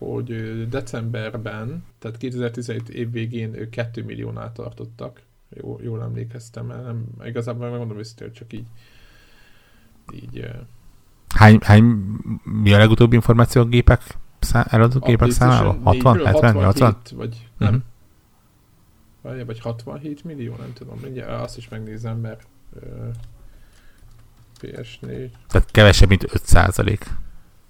hogy decemberben, tehát 2017 év végén 2 milliónál tartottak. Jó, jól emlékeztem, mert nem, igazából megmondom őszintén, csak így így Hány, hány, mi a legutóbbi információ a gépek, szá, eladott gépek számában? 60, 70, 80? Vagy nem. Uh-huh. Vagy 67 millió, nem tudom. Mindjárt azt is megnézem, mert uh, PS4. Tehát kevesebb, mint 5 százalék.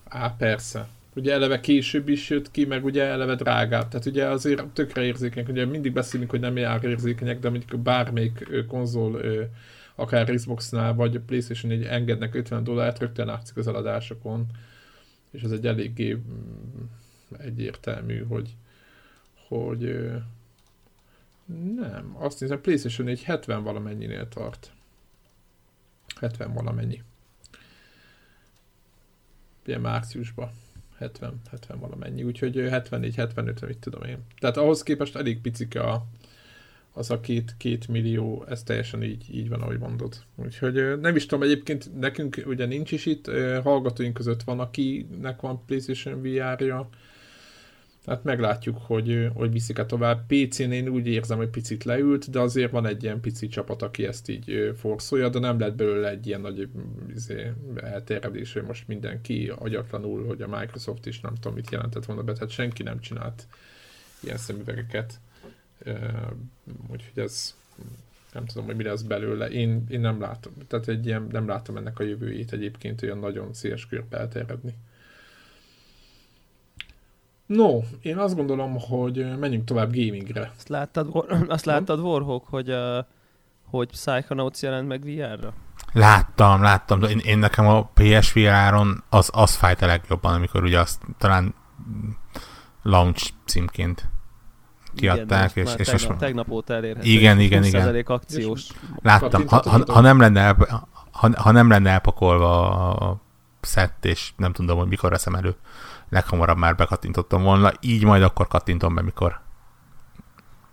Á, persze. Ugye eleve később is jött ki, meg ugye eleve drágább. Tehát ugye azért tökre érzékenyek. Ugye mindig beszélünk, hogy nem jár érzékenyek, de mondjuk bármelyik konzol akár Xbox-nál vagy Playstation 4 engednek 50 dollárt, rögtön látszik az eladásokon, és ez egy eléggé mm, egyértelmű, hogy, hogy nem, azt hiszem Playstation 4 70 valamennyinél tart. 70 valamennyi. Ugye márciusban. 70, 70 valamennyi, úgyhogy 74-75, mit tudom én. Tehát ahhoz képest elég picike a, az a két, két millió, ez teljesen így, így van, ahogy mondod. Úgyhogy nem is tudom, egyébként nekünk ugye nincs is itt, hallgatóink között van, akinek van PlayStation VR-ja, Hát meglátjuk, hogy, hogy viszik-e tovább. PC-n én úgy érzem, hogy picit leült, de azért van egy ilyen pici csapat, aki ezt így forszolja, de nem lett belőle egy ilyen nagy izé, elterjedés, hogy most mindenki agyatlanul, hogy a Microsoft is nem tudom, mit jelentett volna be, tehát senki nem csinált ilyen szemüvegeket. Úgyhogy ez nem tudom, hogy mi lesz belőle. Én, én nem látom, tehát egy ilyen, nem látom ennek a jövőjét egyébként olyan nagyon széles körbe elterjedni. No, én azt gondolom, hogy menjünk tovább gamingre. Azt láttad, *clears throat* azt láttad Warhawk, hogy, uh, hogy Psychonauts jelent meg VR-ra? Láttam, láttam, de én, én nekem a PSVR-on az, az fájt a legjobban, amikor ugye azt talán launch címként kiadták. Igen, és, és tegnap, most tegnap óta elérhető. Igen, igen, igen. akciós. Láttam, ha, ha, ha, nem lenne ha, ha nem lenne elpakolva a szett, és nem tudom, hogy mikor veszem elő, leghamarabb már bekattintottam volna, így majd akkor kattintom be, mikor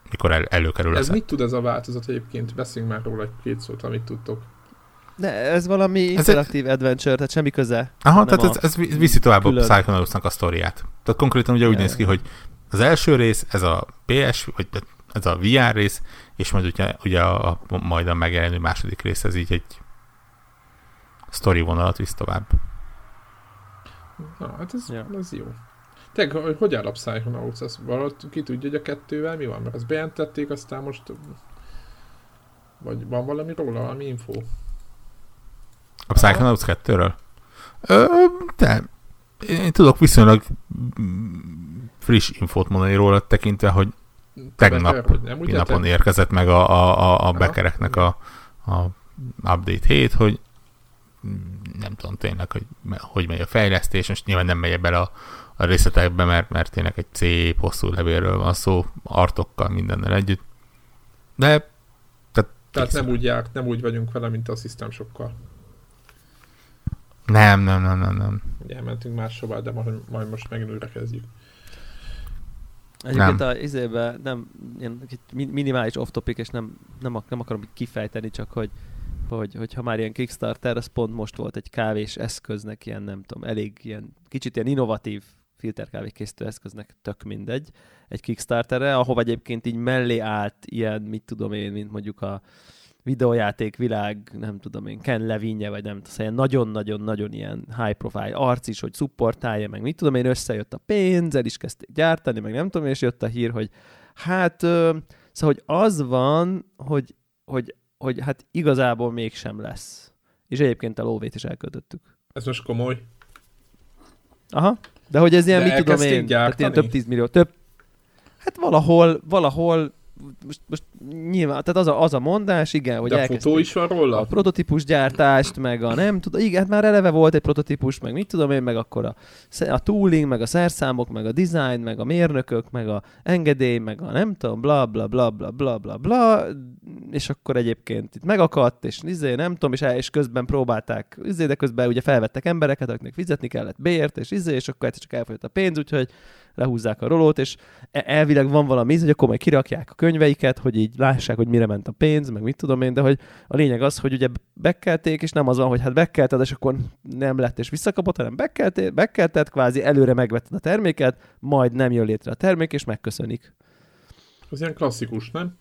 mikor el, előkerül Ez mit tud ez a változat egyébként? Beszéljünk már róla egy két szót, amit tudtok. De ez valami ez interaktív egy... adventure, tehát semmi köze. Aha, tehát ez, ez viszi tovább a Psychonauts-nak a sztoriát. Tehát konkrétan ugye úgy yeah. néz ki, hogy az első rész, ez a PS, vagy ez a VR rész, és majd ugye, ugye a, a, majd a megjelenő második rész, ez így egy story vonalat visz tovább. Na, hát ez, ja. ez jó. Te, hogy áll a Psychonauts? Ezt valahogy ki tudja, hogy a kettővel mi van? Mert ezt bejelentették, aztán most... Vagy van valami róla, valami info? A Psychonauts 2-ről? Ö, de én tudok viszonylag friss infót mondani róla, tekintve, hogy tegnap Becker, hogy nem, napon érkezett meg a, a, a, a bekereknek a, a update 7, hogy nem tudom tényleg, hogy hogy megy a fejlesztés, most nyilván nem megy bele a, a részletekbe, mert, mert tényleg egy szép, hosszú levélről van szó, artokkal, mindennel együtt. De tehát, tehát nem úgy járt, nem úgy vagyunk vele, mint a System sokkal. Nem, nem, nem, nem, nem. Ugye elmentünk máshová, de majd, majd most megint újra kezdjük. Egyébként nem. a izébe nem, ilyen minimális off-topic, és nem, nem, nem akarom kifejteni, csak hogy hogy, hogyha már ilyen Kickstarter, az pont most volt egy kávés eszköznek ilyen, nem tudom, elég ilyen, kicsit ilyen innovatív filterkávékészítő eszköznek tök mindegy, egy Kickstarterre, ahova egyébként így mellé állt ilyen, mit tudom én, mint mondjuk a videójáték világ, nem tudom én, Ken Levinje, vagy nem tudom, nagyon-nagyon-nagyon ilyen high profile arc is, hogy supportálja, meg mit tudom én, összejött a pénz, el is kezdték gyártani, meg nem tudom, és jött a hír, hogy hát, ö, szóval, hogy az van, hogy, hogy, hogy hát igazából mégsem lesz. És egyébként a lóvét is elköltöttük. Ez most komoly. Aha, de hogy ez ilyen, De mit tudom én, elkezdték tehát ilyen gyártani? több tízmillió, több, hát valahol, valahol, most, most nyilván, tehát az a, az a mondás, igen, hogy De fotó is van a róla? prototípus gyártást, meg a nem tudom, igen, hát már eleve volt egy prototípus, meg mit tudom én, meg akkor a, a tooling, meg a szerszámok, meg a design, meg a mérnökök, meg a engedély, meg a nem tudom, bla bla bla bla bla bla bla, és akkor egyébként itt megakadt, és izé, nem tudom, és, és közben próbálták, izé, de közben ugye felvettek embereket, akiknek fizetni kellett bért, és izé, és akkor egyszer csak elfogyott a pénz, úgyhogy lehúzzák a rolót, és e- elvileg van valami hogy akkor majd kirakják a könyveiket, hogy így lássák, hogy mire ment a pénz, meg mit tudom én, de hogy a lényeg az, hogy ugye bekelték, és nem az van, hogy hát bekelted, és akkor nem lett és visszakapott, hanem bekelted, bekelted, kvázi előre megvetted a terméket, majd nem jön létre a termék, és megköszönik. Ez ilyen klasszikus, nem?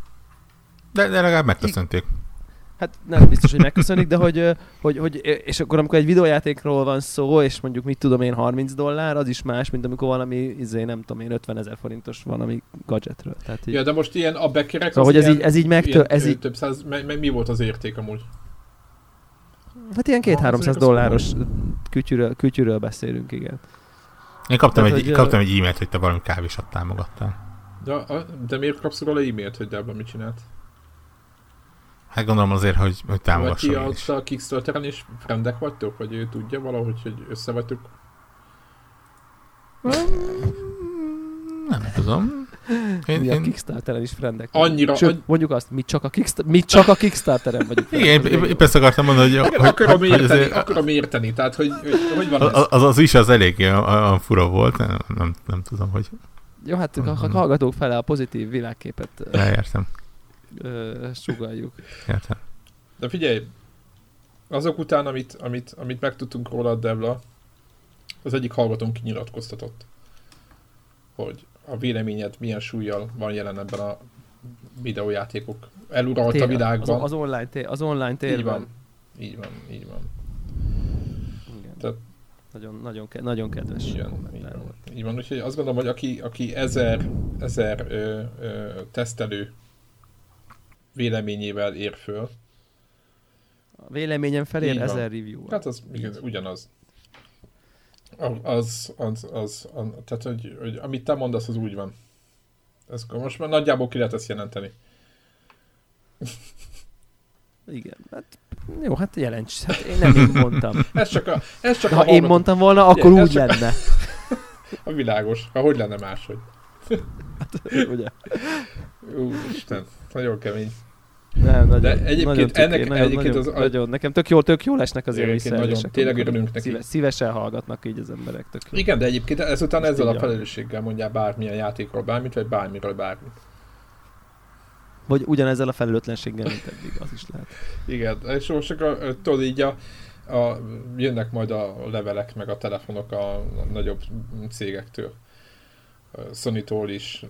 De, de legalább megköszönték. Hát nem biztos, hogy megköszönik, de hogy, hogy, hogy, és akkor amikor egy videójátékról van szó, és mondjuk mit tudom én 30 dollár, az is más, mint amikor valami, izé, nem tudom én, 50 ezer forintos valami gadgetről. Tehát így, Ja, de most ilyen a beckerek... Szóval, hogy ez ilyen- így- ez így megtö- ilyen, ez így- Több száz, me, me, mi volt az érték amúgy? hát ilyen azért 2-300 az dolláros kütyűről, kütyűről beszélünk, igen. Én kaptam, Tehát, egy, hogy, kaptam egy e-mailt, hogy te valami kávésat támogattál. De, a, de miért kapsz róla e-mailt, hogy Debla mit csinált? Hát gondolom azért, hogy, hogy Vagy ti támogasson én ott is. a Kickstarteren is frendek vagytok? Vagy ő tudja valahogy, hogy össze vagytok? Nem tudom. Én, Mi a én, Kickstarteren is frendek. Annyira... Sőt, anny- mondjuk azt, mi csak a, Kickstar- mi csak a Kickstarteren vagyunk. igen, én, én, épp ezt akartam mondani, hogy, hogy, akarom hogy érteni, azért akarom érteni. Tehát, hogy, hogy, van ez? az, az, az is az eléggé a, a fura volt, nem, nem, nem tudom, hogy Jó, hát ha ha hallgatók fele a pozitív világképet ö, leértem. Ö, sugaljuk. Értem. De figyelj, azok után, amit, amit, amit megtudtunk róla a Debla, az egyik hallgatónk kinyilatkoztatott, hogy a véleményed milyen súlyjal van jelen ebben a videójátékok eluralt a világban. Az, az, online, tér, az online térben. így van. Így van, így van. Igen. Tehát- Nagyon, nagyon, ke- nagyon kedves van, így van. Így van, úgyhogy azt gondolom, hogy aki, aki ezer, ezer ö, ö, tesztelő véleményével ér föl, A véleményem felér van. ezer review Hát az igen, ugyanaz. Az, az, az, az, tehát, hogy, hogy amit te mondasz, az úgy van. Ez most már nagyjából ki lehet ezt jelenteni. Igen. Hát, jó, hát jelents. Hát én nem én mondtam. *laughs* Ez csak a, ez csak De a ha én hallgató- mondtam volna, akkor ez úgy csak- lenne. *laughs* A világos. Ha hogy lenne máshogy. *laughs* Ugye? Úristen, nagyon kemény. Nem, nagyon, De egyébként nagyon cuki, ennek- nagyon, egyébként nagyon, az- nagyon, nekem tök jól, tök jól esnek az ilyen visszajelzések. nagyon, tényleg örülünk neki. Szíve, szívesen hallgatnak így az emberek, tök jó. Igen, de egyébként ezután Ezt ezzel a felelősséggel mondjál bármilyen játékról bármit, vagy bármiről bármit. Vagy ugyanezzel a felelőtlenséggel, mint eddig, az is lehet. Igen, és most csak a, tudod így a, a, jönnek majd a levelek, meg a telefonok a, a nagyobb cégektől. Sony-tól is,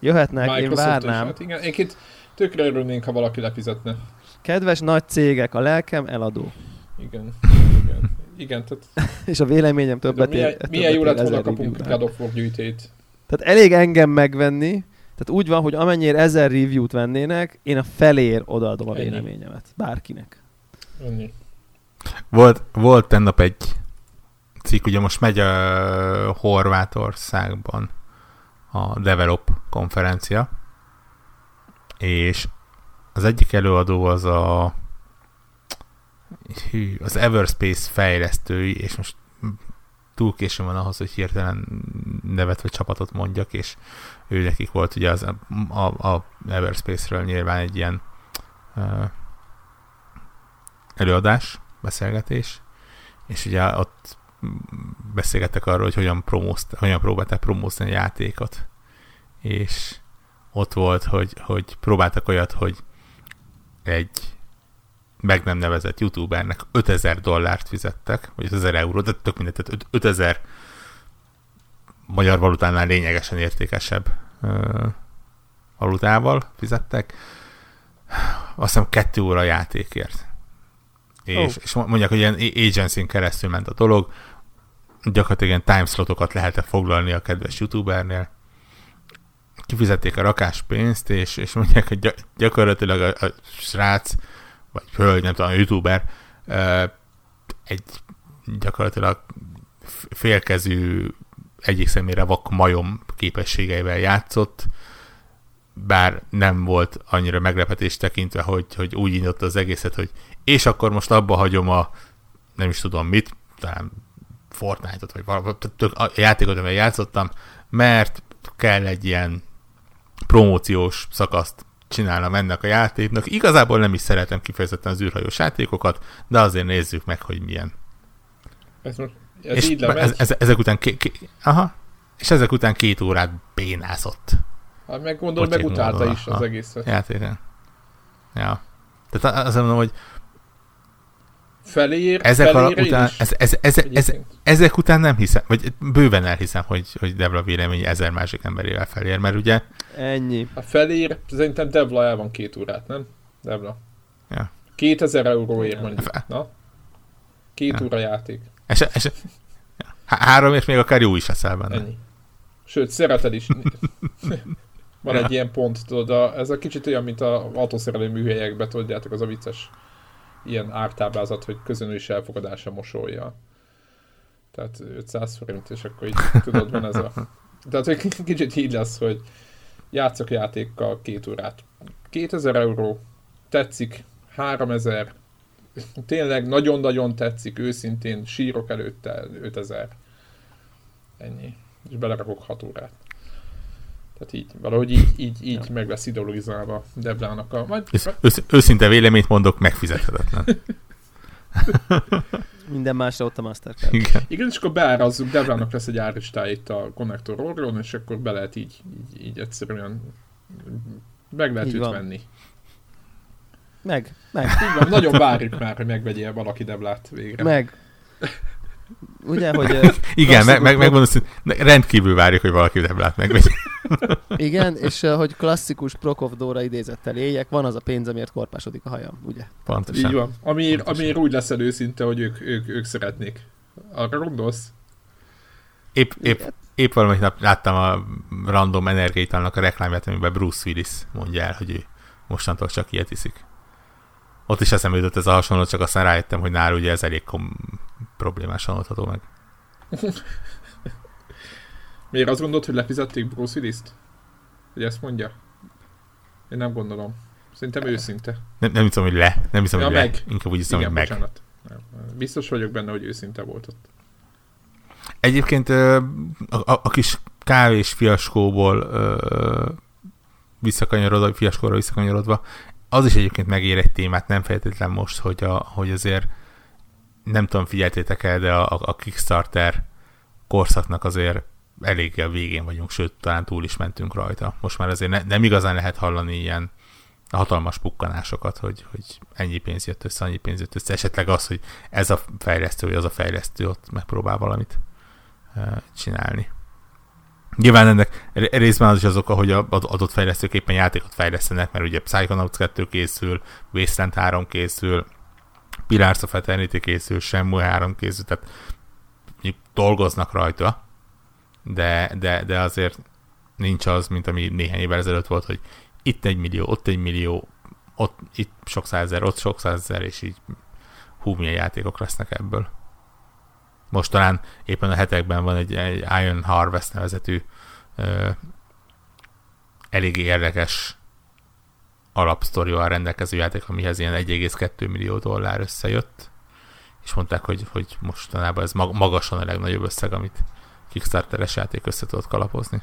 Jöhetnek, én Microsoft-tól is. várnám. Hát igen, egyébként tökre örülnénk, ha valaki lefizetne. Kedves nagy cégek, a lelkem eladó. Igen, igen. Igen, tehát *laughs* És a véleményem tudom, többet milyen, ér, milyen jó többet lett ér volna kapunk. God of War gyűjtét. Tehát elég engem megvenni, tehát úgy van, hogy amennyire ezer review-t vennének, én a felér odaadom a véleményemet. Bárkinek. Ennyi. Volt, volt tennap egy cikk, ugye most megy a Horvátországban a Develop konferencia, és az egyik előadó az a az Everspace fejlesztői, és most túl későn van ahhoz, hogy hirtelen nevet vagy csapatot mondjak, és ő nekik volt ugye az, a, a Everspace-ről nyilván egy ilyen uh, előadás, beszélgetés, és ugye ott beszélgettek arról, hogy hogyan, promózt, hogyan próbálták promózni a játékot. És ott volt, hogy, hogy próbáltak olyat, hogy egy meg nem nevezett youtubernek 5000 dollárt fizettek, vagy 5000 eurót, de tök mindegy, tehát öt- 5000 magyar valutánál lényegesen értékesebb ö, valutával fizettek. Azt hiszem kettő óra játékért. És, oh. és mondják, hogy ilyen agency keresztül ment a dolog, gyakorlatilag ilyen timeslotokat lehetett foglalni a kedves youtubernél. Kifizették a rakáspénzt, és, és mondják, hogy gyakorlatilag a, a srác, vagy hölgy, nem tudom, a youtuber egy gyakorlatilag félkezű egyik személyre vak majom képességeivel játszott, bár nem volt annyira meglepetés tekintve, hogy, hogy úgy indított az egészet, hogy és akkor most abba hagyom a nem is tudom mit, talán Fortnite-ot, vagy valami, a játékot, amivel játszottam, mert kell egy ilyen promóciós szakaszt csinálnom ennek a játéknak. Igazából nem is szeretem kifejezetten az űrhajós játékokat, de azért nézzük meg, hogy milyen. Ez, ez és így ez, ez, ezek után ké, ké, aha, és ezek után két órát bénázott. Hát meg gondolom, megutálta is az egészet. Játéken. Ja. Tehát azt mondom, hogy felér, ezek felér után, ez, ez, ez, ez, ezek után nem hiszem, vagy bőven elhiszem, hogy, hogy Devla vélemény ezer másik emberével felér, mert ugye... Ennyi. A felér, szerintem Devla el van két órát, nem? Devla. Ja. 2000 euróért mondjuk. Na? Két ja. óra játék. És, és, három és még akár jó is leszel benne. Ennyi. Sőt, szereted is. *laughs* Van ja. egy ilyen pont, tudod, a, ez a kicsit olyan, mint a autószerelő műhelyekben, tudjátok, az a vicces ilyen ártáblázat, hogy közönős elfogadása mosolja. Tehát 500 forint, és akkor így tudod, van ez a... Tehát hogy *laughs* kicsit így lesz, hogy játszok játékkal két órát. 2000 euró, tetszik, 3000, tényleg nagyon-nagyon tetszik, őszintén sírok előtte 5000. Ennyi. És belerakok 6 órát. Tehát így, valahogy így, így, így ja. meg lesz ideologizálva Deblának a... Majd... Ősz, őszinte véleményt mondok, megfizethetetlen. *laughs* Minden másra ott a Mastercard. Igen. Igen, és akkor beárazzuk, Deblának lesz egy áristája itt a Connector Orgon, és akkor be lehet így, így, így egyszerűen meg lehet így őt van. venni. Meg, meg. Így van, nagyon várjuk már, hogy megvegyél valaki Deblát végre. Meg. *laughs* Ugye, hogy... *laughs* Igen, meg, meg, megmondom, hogy rendkívül várjuk, hogy valaki Deblát megvegye. *laughs* Igen, és hogy klasszikus Prokov Dóra idézettel éljek, van az a pénz, amiért korpásodik a hajam, ugye? Pontosan. Így van. Amiért, amiért úgy lesz előszinte, hogy ők, ők, ők szeretnék. Arra gondolsz? Épp, épp, épp valamelyik nap láttam a random energiaitalnak a reklámját, amiben Bruce Willis mondja el, hogy ő mostantól csak ilyet iszik. Ott is eszembe jutott ez a hasonló, csak aztán rájöttem, hogy nála ugye ez elég kom- problémásan oldható meg. *laughs* Miért azt gondolod, hogy lefizették Bruce Willis-t? Hogy ezt mondja? Én nem gondolom. Szerintem őszinte. Nem, nem hiszem, hogy le. Nem hiszem, ja, hogy meg. le. Inkább úgy hiszem, Igen, hogy meg. Bocsánat. Biztos vagyok benne, hogy őszinte volt ott. Egyébként a, a, a kis kávés fiaskóból visszakanyarodva, fiaskóra visszakanyarodva, az is egyébként megér egy témát, nem feltétlen most, hogy, a, hogy azért nem tudom, figyeltétek el, de a, a Kickstarter korszaknak azért eléggé a végén vagyunk, sőt, talán túl is mentünk rajta. Most már azért ne, nem igazán lehet hallani ilyen hatalmas pukkanásokat, hogy, hogy ennyi pénz jött össze, annyi pénz jött össze. Esetleg az, hogy ez a fejlesztő, vagy az a fejlesztő ott megpróbál valamit csinálni. Nyilván ennek részben az is az oka, hogy az adott fejlesztők éppen játékot fejlesztenek, mert ugye Psychonauts 2 készül, Wasteland 3 készül, Pillars of Eternity készül, Shenmue 3 készül, tehát dolgoznak rajta, de, de, de azért nincs az, mint ami néhány évvel ezelőtt volt, hogy itt egy millió, ott egy millió, ott, itt sok százezer, ott sok százezer, és így hú, milyen játékok lesznek ebből. Most talán éppen a hetekben van egy, egy Iron Harvest nevezetű ö, eléggé érdekes alapsztorival rendelkező játék, amihez ilyen 1,2 millió dollár összejött, és mondták, hogy, hogy mostanában ez magasan a legnagyobb összeg, amit Kickstarteres játék össze tudott kalapozni.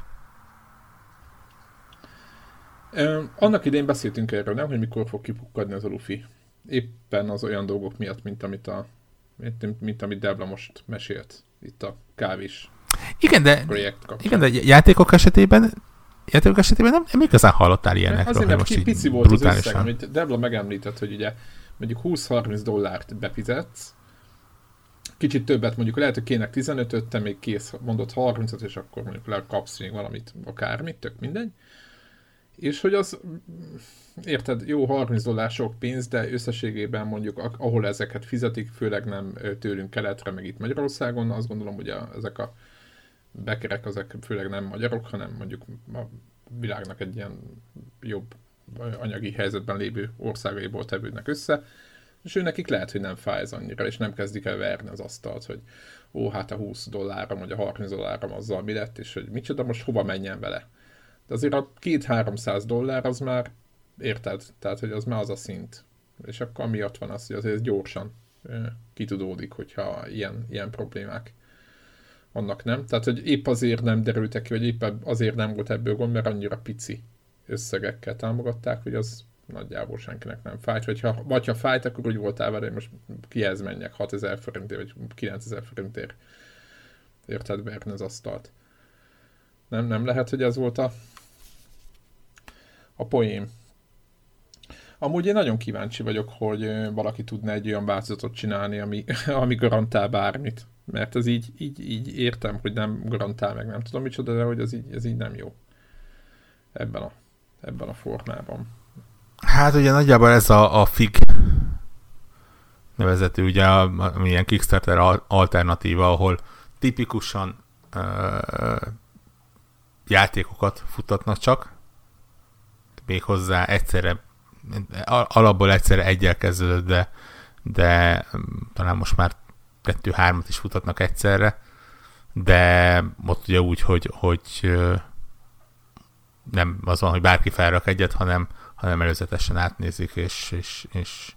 Annak idén beszéltünk erről, nem, hogy mikor fog kipukkadni az a Luffy. Éppen az olyan dolgok miatt, mint amit a mint, mint amit Debla most mesélt itt a kávés igen, de, igen, de játékok esetében játékok esetében nem, nem igazán hallottál ilyenekről. Azért, mert most pici volt az összeg, amit Debla megemlített, hogy ugye mondjuk 20-30 dollárt befizetsz, kicsit többet mondjuk, lehet, hogy kének 15-öt, te még kész, mondott 30-at, és akkor mondjuk le kapsz még valamit, akármit, tök mindegy. És hogy az, érted, jó 30 dollár sok pénz, de összességében mondjuk, ahol ezeket fizetik, főleg nem tőlünk keletre, meg itt Magyarországon, azt gondolom, hogy a, ezek a bekerek, ezek főleg nem magyarok, hanem mondjuk a világnak egy ilyen jobb anyagi helyzetben lévő országaiból tevődnek össze, és ő nekik lehet, hogy nem fáj ez annyira, és nem kezdik el verni az asztalt, hogy ó, hát a 20 dollárom, vagy a 30 dollárom azzal mi lett, és hogy micsoda, most hova menjen vele. De azért a 2-300 dollár az már, érted? Tehát, hogy az már az a szint. És akkor miatt van az, hogy azért gyorsan kitudódik, hogyha ilyen, ilyen problémák vannak, nem? Tehát, hogy épp azért nem derültek ki, vagy épp azért nem volt ebből gond, mert annyira pici összegekkel támogatták, hogy az nagyjából senkinek nem fájt, vagy ha, vagy ha fájt, akkor úgy voltál vele, hogy most kihez menjek 6000 forintért, vagy 9000 forintért érted verni az asztalt. Nem, nem lehet, hogy ez volt a, a poém. Amúgy én nagyon kíváncsi vagyok, hogy valaki tudna egy olyan változatot csinálni, ami, *laughs* ami garantál bármit. Mert ez így, így, így értem, hogy nem garantál meg, nem tudom micsoda, de hogy ez így, ez így nem jó. Ebben a, ebben a formában. Hát ugye nagyjából ez a, a FIG nevezetű, ugye a, ilyen Kickstarter alternatíva, ahol tipikusan ö, játékokat futatnak csak, méghozzá egyszerre, alapból egyszerre egyel kezdődött, de, de talán most már kettő-hármat is futatnak egyszerre, de ott ugye úgy, hogy, hogy nem az van, hogy bárki felrak egyet, hanem, hanem előzetesen átnézik, és, és, és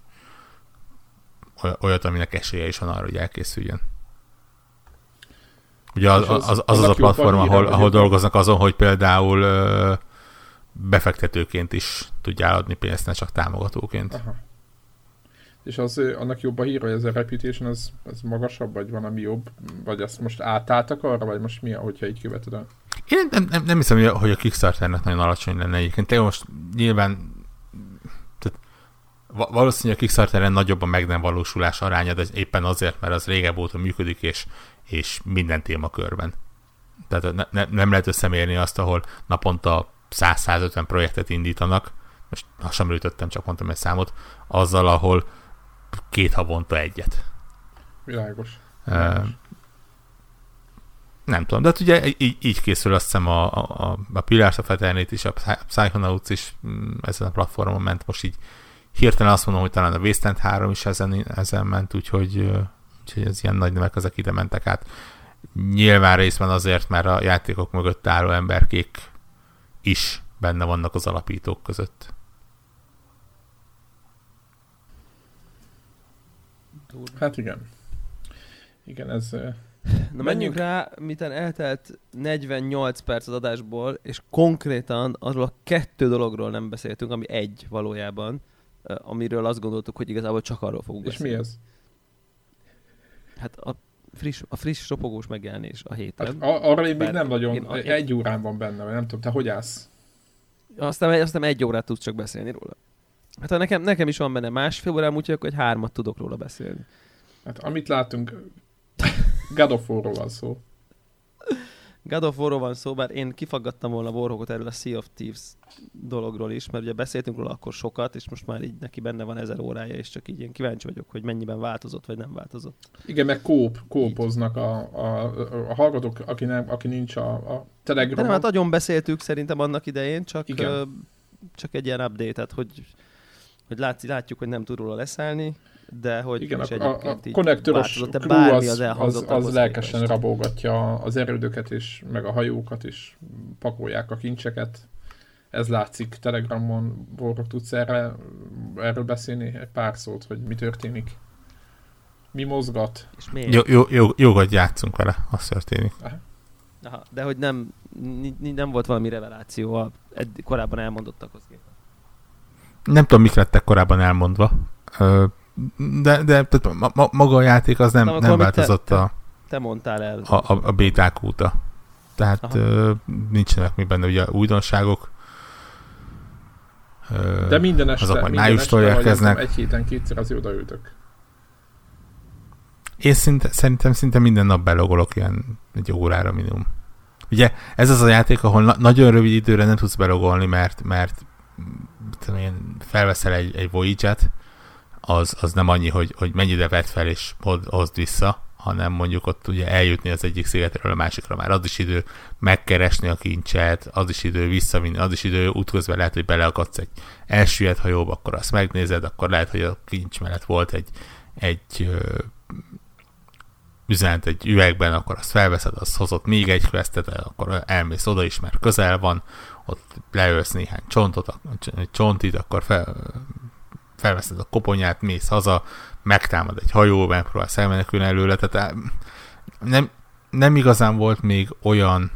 olyat, aminek esélye is van arra, hogy elkészüljön. Ugye az az, az, az, az a platform, ahol, ahol dolgoznak azon, hogy például befektetőként is tudjál adni pénzt, ne csak támogatóként. Aha. És az, annak jobb a hír, hogy ez a reputation az, az magasabb, vagy van, ami jobb? Vagy ezt most átálltak arra, vagy most mi, hogyha így követed el? Én nem, nem, nem hiszem, hogy a Kickstarternek nagyon alacsony lenne egyébként. Te most nyilván tehát valószínűleg a Kickstarteren nagyobb a meg nem valósulás aránya, de éppen azért, mert az régebb óta működik, és, és minden témakörben. Tehát ne, ne, nem lehet összemérni azt, ahol naponta 100-150 projektet indítanak, most ha sem ütöttem, csak mondtam egy számot, azzal, ahol két havonta egyet. Világos. Világos. Uh, nem tudom, de hát ugye így, így készül azt hiszem a, a, a Pillars of Eternity is, a Psychonauts is mm, ezen a platformon ment, most így hirtelen azt mondom, hogy talán a Wasteland 3 is ezen, ezen ment, úgyhogy, úgyhogy ez ilyen nagy nevek ezek ide mentek át. Nyilván részben azért, mert a játékok mögött álló emberkék is benne vannak az alapítók között. Hát igen. Igen, ez Na menjünk rá, miten eltelt 48 perc az adásból, és konkrétan arról a kettő dologról nem beszéltünk, ami egy valójában, amiről azt gondoltuk, hogy igazából csak arról fogunk és beszélni. És mi ez? Hát a friss, a friss ropogós megjelenés a héten. Hát, arra én még nem nagyon, én, egy órán van benne, nem tudom, te hogy állsz? Aztán, aztán egy órát tudsz csak beszélni róla. Hát nekem, nekem is van benne másfél órám, úgyhogy akkor egy hármat tudok róla beszélni. Hát amit látunk, God of War-ról van szó. God of War-ról van szó, bár én kifaggattam volna Warhawkot erről a Sea of Thieves dologról is, mert ugye beszéltünk róla akkor sokat, és most már így neki benne van ezer órája, és csak így én kíváncsi vagyok, hogy mennyiben változott, vagy nem változott. Igen, meg kóp, kópoznak a, a, a hallgatók, aki, nem, aki nincs a, a Telegramon. De nem, hát nagyon beszéltük szerintem annak idején, csak, Igen. csak egy ilyen update hogy, hogy látszik, látjuk, hogy nem tud róla leszállni, de hogy Igen, a, a, a konnektoros crew az, az, az, az lelkesen képest. rabolgatja az erődöket és meg a hajókat, és pakolják a kincseket. Ez látszik Telegramon, Borok tudsz erre, erről beszélni egy pár szót, hogy mi történik? Mi mozgat? És miért? Jó, jó, jó, jogot játszunk vele, az történik. Aha. Aha, de hogy nem, nem volt valami reveláció a korábban elmondottakhoz képest. Nem tudom, mik lettek korábban elmondva de, de tehát ma, ma, maga a játék az nem, nem változott te, a, te mondtál el. A, a, a béták óta. Tehát ö, nincsenek mi benne ugye újdonságok. Ö, de minden este, azok majd májustól érkeznek. Egy héten kétszer azért odaültök. Én szinte, szerintem szinte minden nap belogolok ilyen egy órára minimum. Ugye ez az a játék, ahol na- nagyon rövid időre nem tudsz belogolni, mert, mert tudom én, felveszel egy, egy Voyage-et, az, az nem annyi, hogy, hogy mennyire vett fel és hoz, hozd vissza, hanem mondjuk ott ugye eljutni az egyik szigetről a másikra. Már az is idő megkeresni a kincset, az is idő visszavinni, az is idő útközben lehet, hogy beleakadsz egy elsüllyedt hajóba, akkor azt megnézed, akkor lehet, hogy a kincs mellett volt egy, egy üzenet egy üvegben, akkor azt felveszed, azt hozott még egy questet, akkor elmész oda is, mert közel van, ott leölsz néhány csontot, csontit, akkor fel, felveszed a koponyát, mész haza, megtámad egy hajó, megpróbálsz elmenekülni előle, tehát nem, nem igazán volt még olyan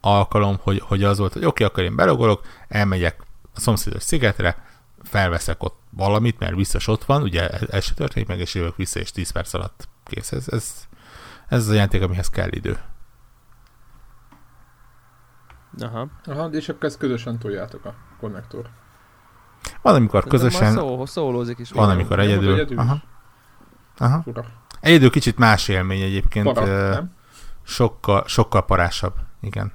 alkalom, hogy, hogy az volt, hogy oké, okay, akkor én belogolok, elmegyek a szomszédos szigetre, felveszek ott valamit, mert biztos ott van, ugye ez se történik meg, és jövök vissza, és 10 perc alatt kész. Ez, ez, ez az a játék, amihez kell idő. Aha. Aha, és akkor ezt közösen toljátok a konnektor. Van, amikor közösen, Szó, szólózik is. van, amikor Nem, egyedül. egyedül. Aha. Aha. Fura. Egyedül kicsit más élmény egyébként. Para, nem? sokkal, sokkal parásabb, igen.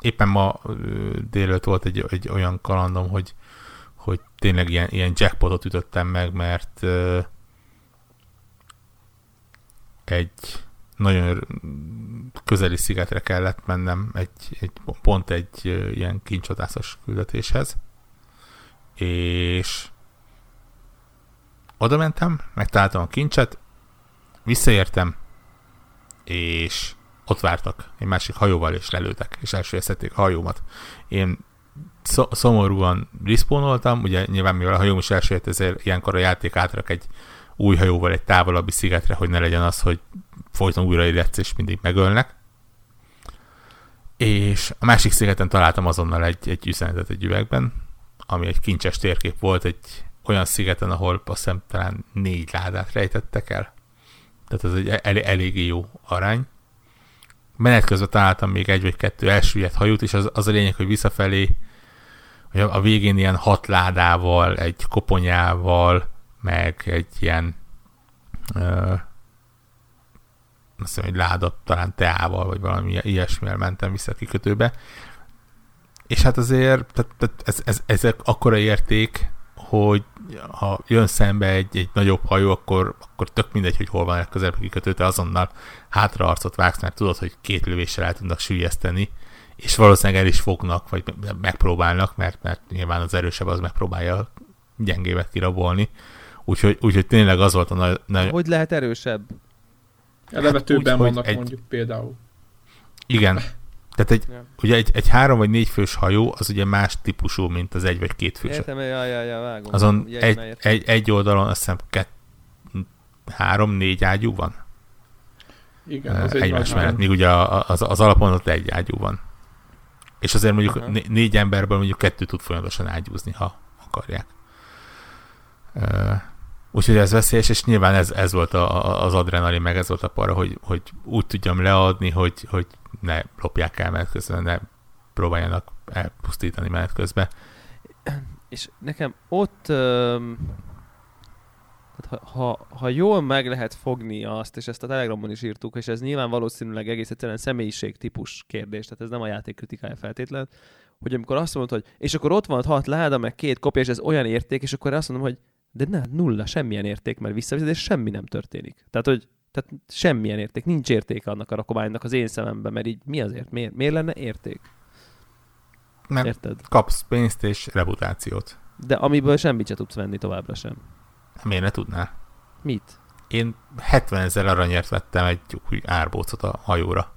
Éppen ma ö, délőtt volt egy, egy olyan kalandom, hogy, hogy tényleg ilyen, ilyen jackpotot ütöttem meg, mert ö, egy nagyon közeli szigetre kellett mennem, egy, egy, pont egy ilyen kincsodászos küldetéshez, és oda mentem, megtaláltam a kincset, visszaértem, és ott vártak egy másik hajóval, és lelőtek, és elsőjeztették a hajómat. Én szomorúan respawnoltam, ugye nyilván mivel a hajóm is elsőjött, ezért ilyenkor a játék átrak egy új hajóval egy távolabbi szigetre, hogy ne legyen az, hogy folyton újra életsz, és mindig megölnek. És a másik szigeten találtam azonnal egy, egy üzenetet egy üvegben, ami egy kincses térkép volt, egy olyan szigeten, ahol azt hiszem talán négy ládát rejtettek el. Tehát ez egy el, eléggé jó arány. Menet közben találtam még egy vagy kettő elsüllyedt hajót, és az, az a lényeg, hogy visszafelé, hogy a, a végén ilyen hat ládával, egy koponyával, meg egy ilyen ö, azt hiszem, egy láda, talán teával, vagy valami ilyesmivel mentem vissza a kikötőbe. És hát azért tehát, tehát ez, ez, ezek akkora érték, hogy ha jön szembe egy, egy nagyobb hajó, akkor, akkor tök mindegy, hogy hol van a közelebb kikötő, te azonnal hátraarcot vágsz, mert tudod, hogy két lövéssel el tudnak sülyezteni, és valószínűleg el is fognak, vagy megpróbálnak, mert, mert nyilván az erősebb az megpróbálja a gyengévet kirabolni. Úgyhogy, úgyhogy tényleg az volt a nagy... nagy Hogy lehet erősebb? Eleve úgy, többen vannak egy- mondjuk például. igen. Tehát egy, Ja. ugye egy, egy három vagy négy fős hajó, az ugye más típusú, mint az egy vagy két fős. Értem, ja, ja, ja, vágom. Azon egy, értem. egy, egy oldalon azt hiszem kett, három, négy ágyú van Igen, az egy egymás nagy mellett, míg ugye a- az, az alapon ott egy ágyú van. És azért mondjuk Aha. né- négy emberből mondjuk kettő tud folyamatosan ágyúzni, ha akarják. Úgyhogy ez veszélyes, és nyilván ez, ez volt a, az adrenalin, meg ez volt a para, hogy, hogy úgy tudjam leadni, hogy, hogy ne lopják el menet közben, ne próbáljanak elpusztítani menet közben. És nekem ott, öm, ha, ha, ha jól meg lehet fogni azt, és ezt a Telegramon is írtuk, és ez nyilván valószínűleg egész egyszerűen személyiség típus kérdés, tehát ez nem a játék kritikája feltétlen, hogy amikor azt mondod, hogy és akkor ott van hat láda, meg két kopja, és ez olyan érték, és akkor azt mondom, hogy de ne, nulla, semmilyen érték, mert visszaviszed, és semmi nem történik. Tehát, hogy tehát semmilyen érték, nincs értéke annak a rakománynak az én szememben, mert így mi azért, miért, miért lenne érték? Mert Érted? kapsz pénzt és reputációt. De amiből semmit se tudsz venni továbbra sem. Miért ne tudnál? Mit? Én 70 ezer aranyért vettem egy új árbócot a hajóra.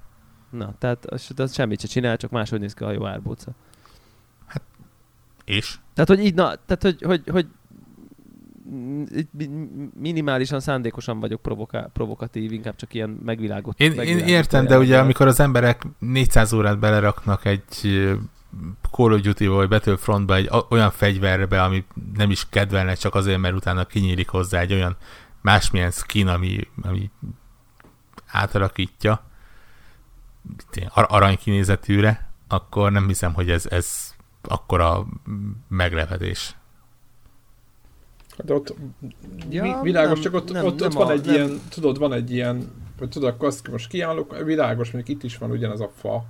Na, tehát az, az semmit se csinál, csak máshogy néz ki a hajó árbóca. És? Tehát, hogy így, na, tehát, hogy, hogy, hogy minimálisan szándékosan vagyok provoká- provokatív, inkább csak ilyen megvilágot. Én, én értem, de ugye amikor az emberek 400 órát beleraknak egy Call of Duty vagy Battlefrontba egy olyan fegyverbe, ami nem is kedvelnek csak azért, mert utána kinyílik hozzá egy olyan másmilyen skin, ami, ami átalakítja ar- aranykinézetűre, akkor nem hiszem, hogy ez, ez akkora meglepetés. De ott Ja, világos, nem, csak ott, nem, ott, nem ott van a- egy nem. ilyen, tudod, van egy ilyen, vagy tudod, akkor azt most kiállok, világos, mondjuk itt is van ugyanaz a fa.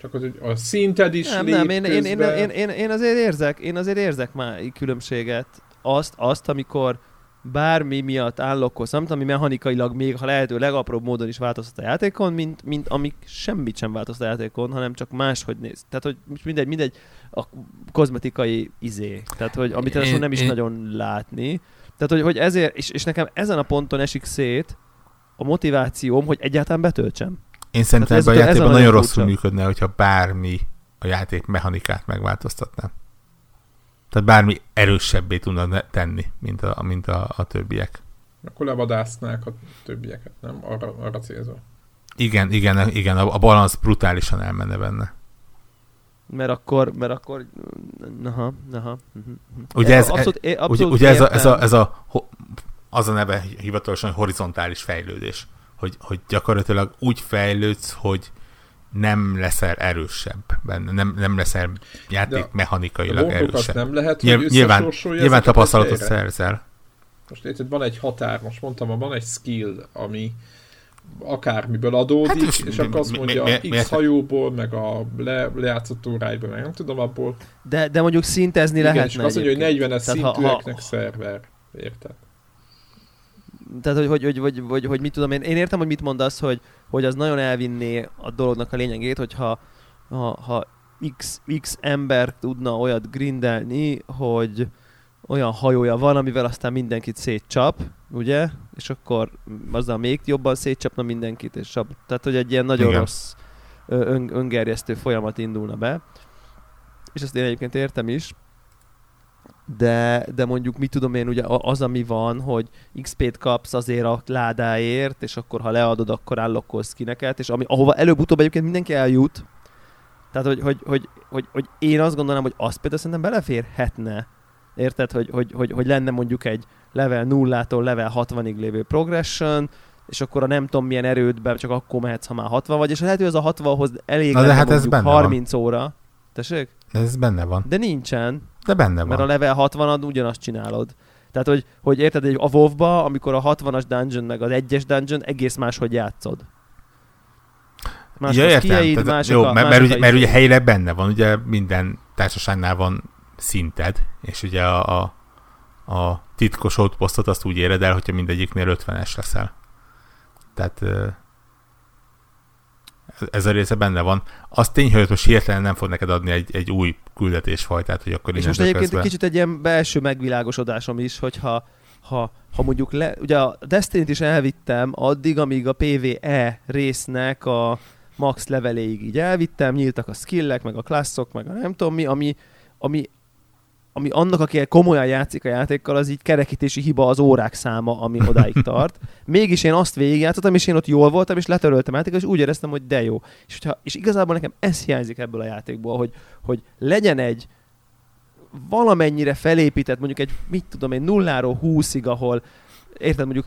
Csak ott, hogy a szinted is Nem, nem, én, én, én, én, én, én, azért érzek, én azért érzek már különbséget. Azt, azt, amikor bármi miatt állokkolsz, amit ami mechanikailag még, ha lehető legapróbb módon is változtat a játékon, mint, mint amik semmit sem változtat a játékon, hanem csak máshogy néz. Tehát, hogy mindegy, mindegy, a kozmetikai izé. Tehát, hogy amit Én- nem is én- nagyon látni. Tehát, hogy, hogy ezért, és, és nekem ezen a ponton esik szét a motivációm, hogy egyáltalán betöltsem. Én szerintem ez ebben a játékban nagyon nagyon rosszul működne, hogyha bármi a játék mechanikát megváltoztatná. Tehát bármi erősebbé tudna tenni, mint a, mint a, a többiek. Akkor levadásznák a többieket, nem? Arra, arra célzol. Igen, igen, igen, a, a balansz brutálisan elmenne benne. Mert akkor, mert akkor, naha, naha. mhm, mhm. Ugye ez- abszolút, Ugye, abszolút ugye ez, a, ez, a, ez a, az a neve hivatalosan horizontális fejlődés, hogy, hogy gyakorlatilag úgy fejlődsz, hogy nem leszel erősebb benne, nem, nem leszel játék De mechanikailag erősebb. nem lehet, Nyilv- hogy nyilván- Nyilván tapasztalatot szerzel. Most érted, van egy határ, most mondtam, van egy skill, ami akármiből adódik, Hát most és mi- akkor azt mi- mondja mi- X mi- miért- hajóból, meg a le, lejátszott óráiból, meg nem tudom abból. De, de mondjuk szintezni Igen, lehetne és azt mondja, hogy egyébként. 40-es Tehát ha- szintűeknek ha- szerver. Érted? Tehát, hogy, hogy, hogy, hogy, hogy, hogy mit tudom én. Én értem, hogy mit mondasz, hogy, hogy az nagyon elvinné a dolognak a lényegét, hogyha ha, ha X, X ember tudna olyat grindelni, hogy olyan hajója van, amivel aztán mindenkit szétcsap, ugye? És akkor azzal még jobban szétcsapna mindenkit, és csap. Tehát, hogy egy ilyen nagyon Igen. rossz ön, öngerjesztő folyamat indulna be. És ezt én egyébként értem is. De, de mondjuk mit tudom én, ugye az, ami van, hogy XP-t kapsz azért a ládáért, és akkor ha leadod, akkor állokkolsz skineket, és ami, ahova előbb-utóbb egyébként mindenki eljut, tehát hogy, hogy, hogy, hogy, hogy én azt gondolom, hogy az például szerintem beleférhetne, érted, hogy, hogy, hogy, hogy lenne mondjuk egy level 0-tól level 60-ig lévő progression, és akkor a nem tudom milyen erődben csak akkor mehetsz, ha már 60 vagy, és lehet, hogy az a 60-hoz elég Na de hát ez mondjuk benne van. 30 óra. Tessék? Ez benne van. De nincsen. De benne Mert a van. level 60-ad ugyanazt csinálod. Tehát, hogy, hogy érted, egy a WoW-ba, amikor a 60-as dungeon meg az 1-es dungeon, egész máshogy játszod. Mások ja, értem. skilljeid, Tehát, mások jó, a, mert, mert, ugye, mert ugye izé- helyileg benne van, ugye minden társaságnál van szinted, és ugye a, a, a titkos outpostot azt úgy éred el, hogyha mindegyiknél 50-es leszel. Tehát ez a része benne van. Az tény, hogy most hirtelen nem fog neked adni egy, egy új küldetésfajtát, hogy akkor És most egyébként egy kicsit egy ilyen belső megvilágosodásom is, hogyha ha, ha mondjuk le, ugye a Destiny-t is elvittem addig, amíg a PvE résznek a max leveléig így elvittem, nyíltak a skillek, meg a klasszok, meg a nem tudom mi, ami, ami, ami annak, aki komolyan játszik a játékkal, az így kerekítési hiba az órák száma, ami odáig *laughs* tart. Mégis én azt végigjátszottam, és én ott jól voltam, és letöröltem játékot, és úgy éreztem, hogy de jó. És, hogyha, és igazából nekem ez hiányzik ebből a játékból, hogy, hogy legyen egy valamennyire felépített, mondjuk egy, mit tudom én, nulláról húszig, ahol érted, mondjuk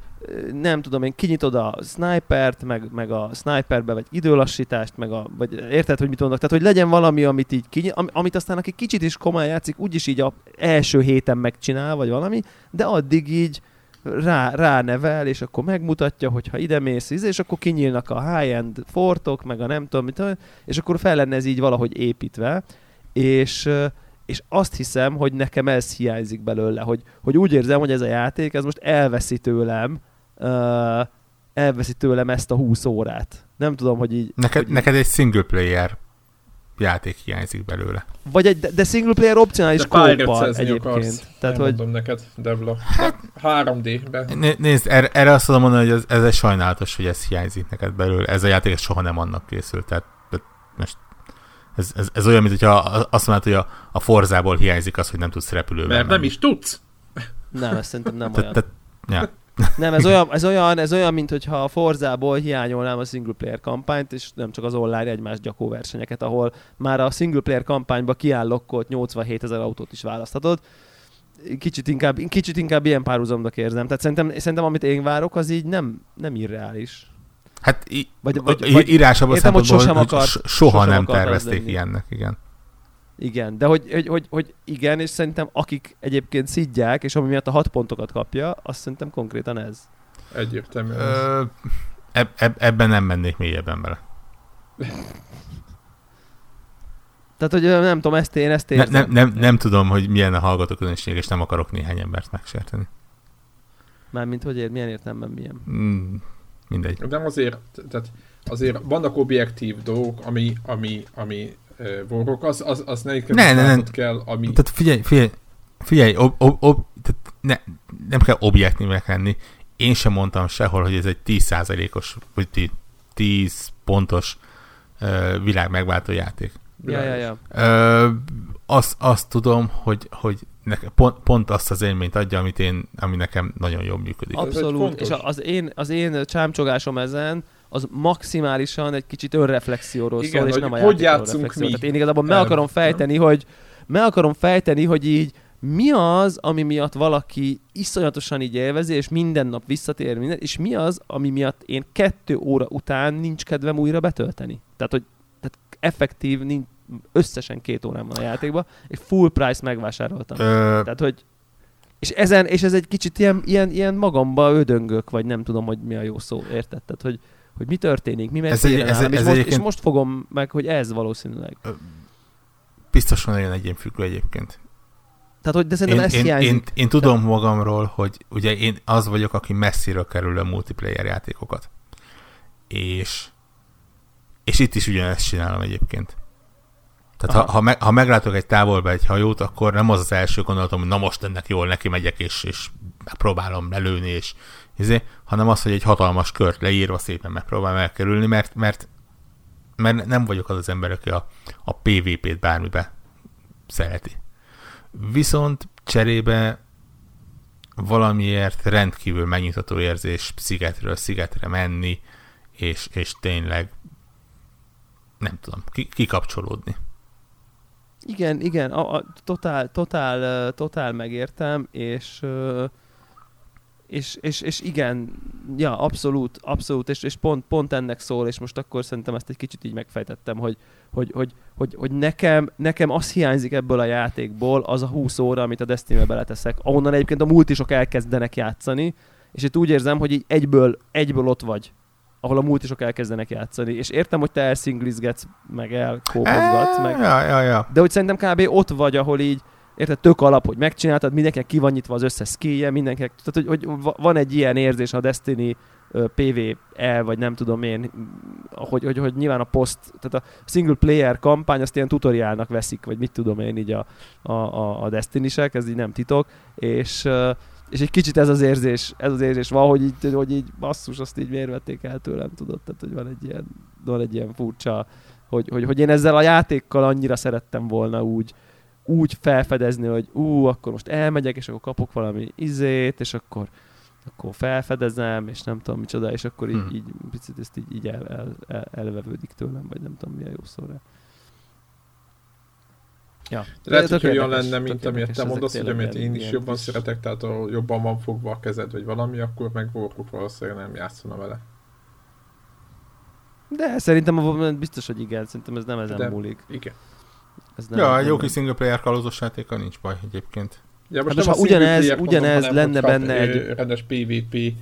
nem tudom én, kinyitod a snipert, meg, meg a sniperbe, vagy időlassítást, meg a, vagy érted, hogy mit mondok, tehát hogy legyen valami, amit így kinyit, am, amit aztán aki kicsit is komolyan játszik, úgyis így a első héten megcsinál, vagy valami, de addig így rá, ránevel, és akkor megmutatja, hogy ha ide mész, és akkor kinyílnak a high-end fortok, meg a nem tudom, mit, és akkor fel lenne ez így valahogy építve, és, és azt hiszem, hogy nekem ez hiányzik belőle, hogy, hogy úgy érzem, hogy ez a játék, ez most elveszi tőlem, uh, elveszi tőlem ezt a 20 órát. Nem tudom, hogy így... Neked, hogy neked egy single player játék hiányzik belőle. Vagy egy, de- single player opcionális kóppal egyébként. akarsz. Tehát, hogy mondom neked, Devla. 3D-be. Né- Nézd, erre, erre azt tudom mondani, hogy ez, ez egy sajnálatos, hogy ez hiányzik neked belőle. Ez a játék soha nem annak készült. Tehát most ez, ez, ez olyan, mint hogyha azt mondod, hogy a, a forzából hiányzik az, hogy nem tudsz repülővel Mert nem menni. is tudsz. nem, ez szerintem nem Tehát, olyan. tehát, ja. Nem, ez olyan, ez olyan, ez olyan, mint hogyha a Forzából hiányolnám a single player kampányt, és nem csak az online egymás gyakó versenyeket, ahol már a single player kampányba kiállokkolt 87 ezer autót is választhatod. Kicsit inkább, kicsit inkább ilyen párhuzamnak érzem. Tehát szerintem, szerintem amit én várok, az így nem, nem irreális. Hát í- Vagy- vagy, vagy- vagy, írás abban értem, hogy sosem akart- so- soha sosem nem akart tervezték lenni. ilyennek, igen. Igen, de hogy, hogy, hogy, hogy igen, és szerintem akik egyébként szidják, és ami miatt a hat pontokat kapja, azt szerintem konkrétan ez. Egyértelműen. Ö, eb, eb, ebben nem mennék mélyebben bele. Tehát, hogy nem tudom, ezt én ezt Ne, érzem. nem, nem, nem tudom, hogy milyen a hallgatóközönség, és nem akarok néhány embert megsérteni. Mármint, hogy ér, milyen értelemben milyen. Mm, mindegy. De azért, tehát azért vannak objektív dolgok, ami, ami, ami vorok, az, az, az ne, Ne, ne, ne. kell, ami... Tehát figyelj, figyelj, figyelj ob, ob, ob, tehát ne, nem kell objektívnek lenni. Én sem mondtam sehol, hogy ez egy 10%-os, vagy ti- 10 pontos uh, világ megváltó játék. Ja, ja, ja. Ö, azt, azt tudom, hogy, hogy neke, pont, pont azt az élményt adja, amit én, ami nekem nagyon jól működik. Abszolút. És az én, az én csámcsogásom ezen, az maximálisan egy kicsit önreflexióról Igen, szól, és hogy nem a hogy játszunk mi? Tehát én igazából meg akarom fejteni, hogy meg akarom fejteni, hogy így mi az, ami miatt valaki iszonyatosan így élvezi, és minden nap visszatér minden, és mi az, ami miatt én kettő óra után nincs kedvem újra betölteni. Tehát, hogy tehát effektív, nincs, összesen két órám van a játékban, és full price megvásároltam. Ö, Tehát, hogy és, ezen, és ez egy kicsit ilyen, ilyen, ilyen magamba ödöngök, vagy nem tudom, hogy mi a jó szó, érted? Tehát, hogy, hogy mi történik, mi megy Ez egy- ez- nálam, és, ez most, és most fogom meg, hogy ez valószínűleg. biztosan olyan egyénfüggő egyébként. Tehát, hogy de szerintem Én, ez én, hiányzik. én, én tudom magamról, hogy ugye én az vagyok, aki messziről kerül a multiplayer játékokat. És és itt is ugyanezt csinálom egyébként. Tehát Aha. ha, ha, me, ha meglátok egy távolba egy hajót, akkor nem az az első gondolatom, hogy na most ennek jól neki megyek, és, és megpróbálom lelőni, és izé, hanem az, hogy egy hatalmas kört leírva szépen megpróbálom elkerülni, mert, mert, mert nem vagyok az az ember, aki a, a PvP-t bármibe szereti. Viszont cserébe valamiért rendkívül megnyugtató érzés szigetről szigetre menni, és, és tényleg nem tudom, ki, kikapcsolódni. Igen, igen, a, a, totál, totál, totál megértem, és, és, és, és igen, ja, abszolút, abszolút, és, és pont, pont ennek szól, és most akkor szerintem ezt egy kicsit így megfejtettem, hogy, hogy, hogy, hogy, hogy nekem, nekem az hiányzik ebből a játékból, az a 20 óra, amit a Destiny-be beleteszek, ahonnan egyébként a multisok elkezdenek játszani, és itt úgy érzem, hogy így egyből, egyből ott vagy ahol a multisok elkezdenek játszani, és értem, hogy te elszinglizgetsz, meg elkópozgatsz, meg, Ja, ja, ja. de hogy szerintem kb. ott vagy, ahol így, érted, tök alap, hogy megcsináltad, mindenkinek ki van nyitva az összes skillje, mindenkinek, tehát hogy, hogy va- van egy ilyen érzés a Destiny PvE, vagy nem tudom én, hogy, hogy, hogy nyilván a post, tehát a single player kampány azt ilyen tutoriálnak veszik, vagy mit tudom én így a, a, a, a Destiny-sek, ez így nem titok, és, és egy kicsit ez az érzés, ez az érzés van, hogy így, hogy így basszus, azt így miért vették el tőlem, tudod, tehát hogy van egy ilyen, van egy ilyen furcsa, hogy, hogy, hogy én ezzel a játékkal annyira szerettem volna úgy, úgy felfedezni, hogy ú, akkor most elmegyek, és akkor kapok valami izét, és akkor, akkor felfedezem, és nem tudom micsoda, és akkor így, Hmm. így picit ezt így, így el, el, el, elvevődik tőlem, vagy nem tudom mi a jó szóra. Ja. De lehet, hogy olyan lenne, mint amilyet te mondasz, hogy amit én is jobban szeretek, tehát ahol jobban van fogva a kezed, vagy valami, akkor meg Warcraft valószínűleg nem játszana vele. De szerintem a- biztos, hogy igen, szerintem ez nem ezen De- múlik. Igen. Ez nem, Ja, nem, egy jó kis single player kalózos játékkal nincs baj egyébként. Ja, Hát nem most ha ugyanez- ugyanez hanem, lenne benne egy- Rendes PvP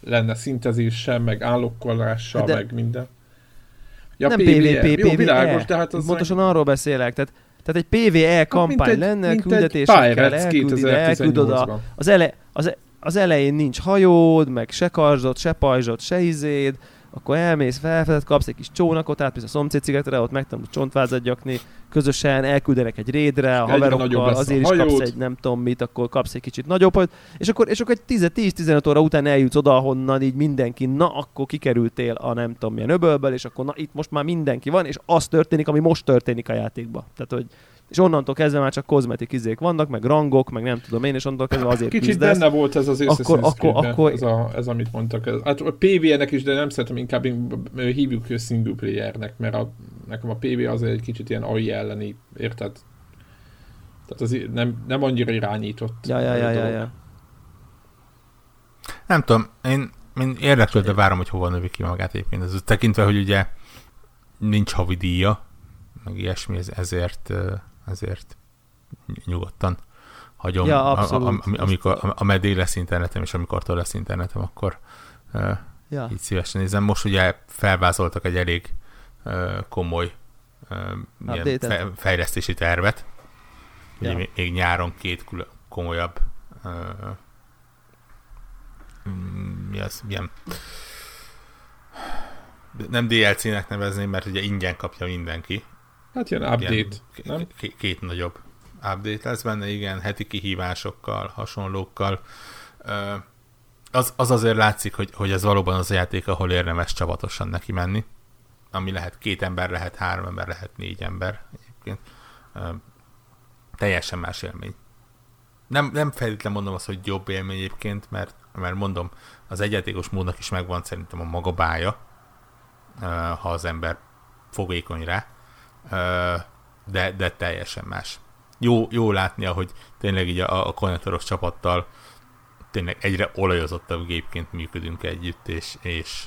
lenne szintezéssel, meg állokkolással, De- meg minden. Ja, nem PvE. PvP, Jó, világos, de hát az... Pontosan arról beszélek, tehát, tehát egy PvE kampány egy- lenne, mint küldetésekkel elküldid, elküldöd a, 2018-ban. az, ele, az, az elején nincs hajód, meg se karzsod, se pajzsod, se izéd, akkor elmész, felfeded, kapsz egy kis csónakot, átmész a szomszéd szigetre, ott megtanulsz csontvázat gyakni, közösen elküldenek egy rédre, a haverokkal, azért is kapsz egy nem tudom mit, akkor kapsz egy kicsit nagyobb és akkor, és akkor egy 10 10-15 óra után eljutsz oda, ahonnan így mindenki, na akkor kikerültél a nem tudom milyen öbölből, és akkor na itt most már mindenki van, és az történik, ami most történik a játékban. Tehát, hogy és onnantól kezdve már csak kozmetik izék vannak, meg rangok, meg nem tudom én, és onnantól kezdve azért Kicsit küzdesz. benne volt ez az Akkor- akkor- akkor- ez, a, ez, amit mondtak. Ez, hát a PvE-nek is, de nem szeretem, inkább in- hívjuk single playernek, mert a, nekem a PvE az egy kicsit ilyen AI elleni, érted? Tehát az nem, nem annyira irányított. Ja, ja, ja, ja, ja. Nem tudom, én, én érdeklődve várom, hogy hova növi ki magát egyébként. Ez tekintve, hogy ugye nincs havi díja, meg ilyesmi, ez- ezért, ö, ezért nyugodtan hagyom, Ja, a, abszolút. a, a, amikor, ameddig lesz internetem, és amikor lesz internetem, akkor uh, Ja. így szívesen nézem. Most ugye felvázoltak egy elég uh, komoly uh, ilyen fe, fejlesztési tervet. Ugye Ja. még, nyáron két külön, komolyabb uh, mi az, ilyen nem DLC-nek nevezném, mert ugye ingyen kapja mindenki. Hát ilyen update, Ilyen nem? k- két nagyobb update lesz benne, igen, heti kihívásokkal, hasonlókkal. Az, az azért látszik, hogy, hogy ez valóban az a játék, ahol érdemes csapatosan neki menni. Ami lehet két ember, lehet három ember, lehet négy ember egyébként. Teljesen más élmény. Nem, nem feltétlenül mondom azt, hogy jobb élmény egyébként, mert, mert mondom, az egyjátékos módnak is megvan szerintem a maga bája, ha az ember fogékony rá, de, de teljesen más. Jó, jó látni, ahogy tényleg így a, a konnektoros csapattal tényleg egyre olajozottabb gépként működünk együtt, és, és,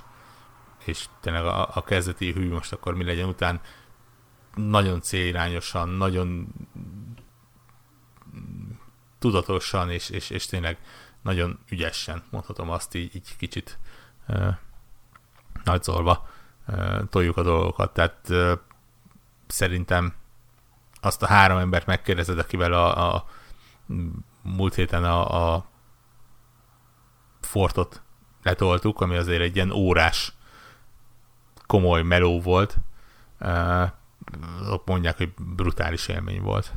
és tényleg a, a kezdeti hű most akkor mi legyen után nagyon célirányosan, nagyon tudatosan, és, és, és tényleg nagyon ügyesen, mondhatom azt így, így kicsit uh, nagyzolva uh, toljuk a dolgokat. Tehát uh, szerintem azt a három embert megkérdezed, akivel a, a múlt héten a, a Fortot letoltuk, ami azért egy ilyen órás komoly meló volt. Ott mondják, hogy brutális élmény volt.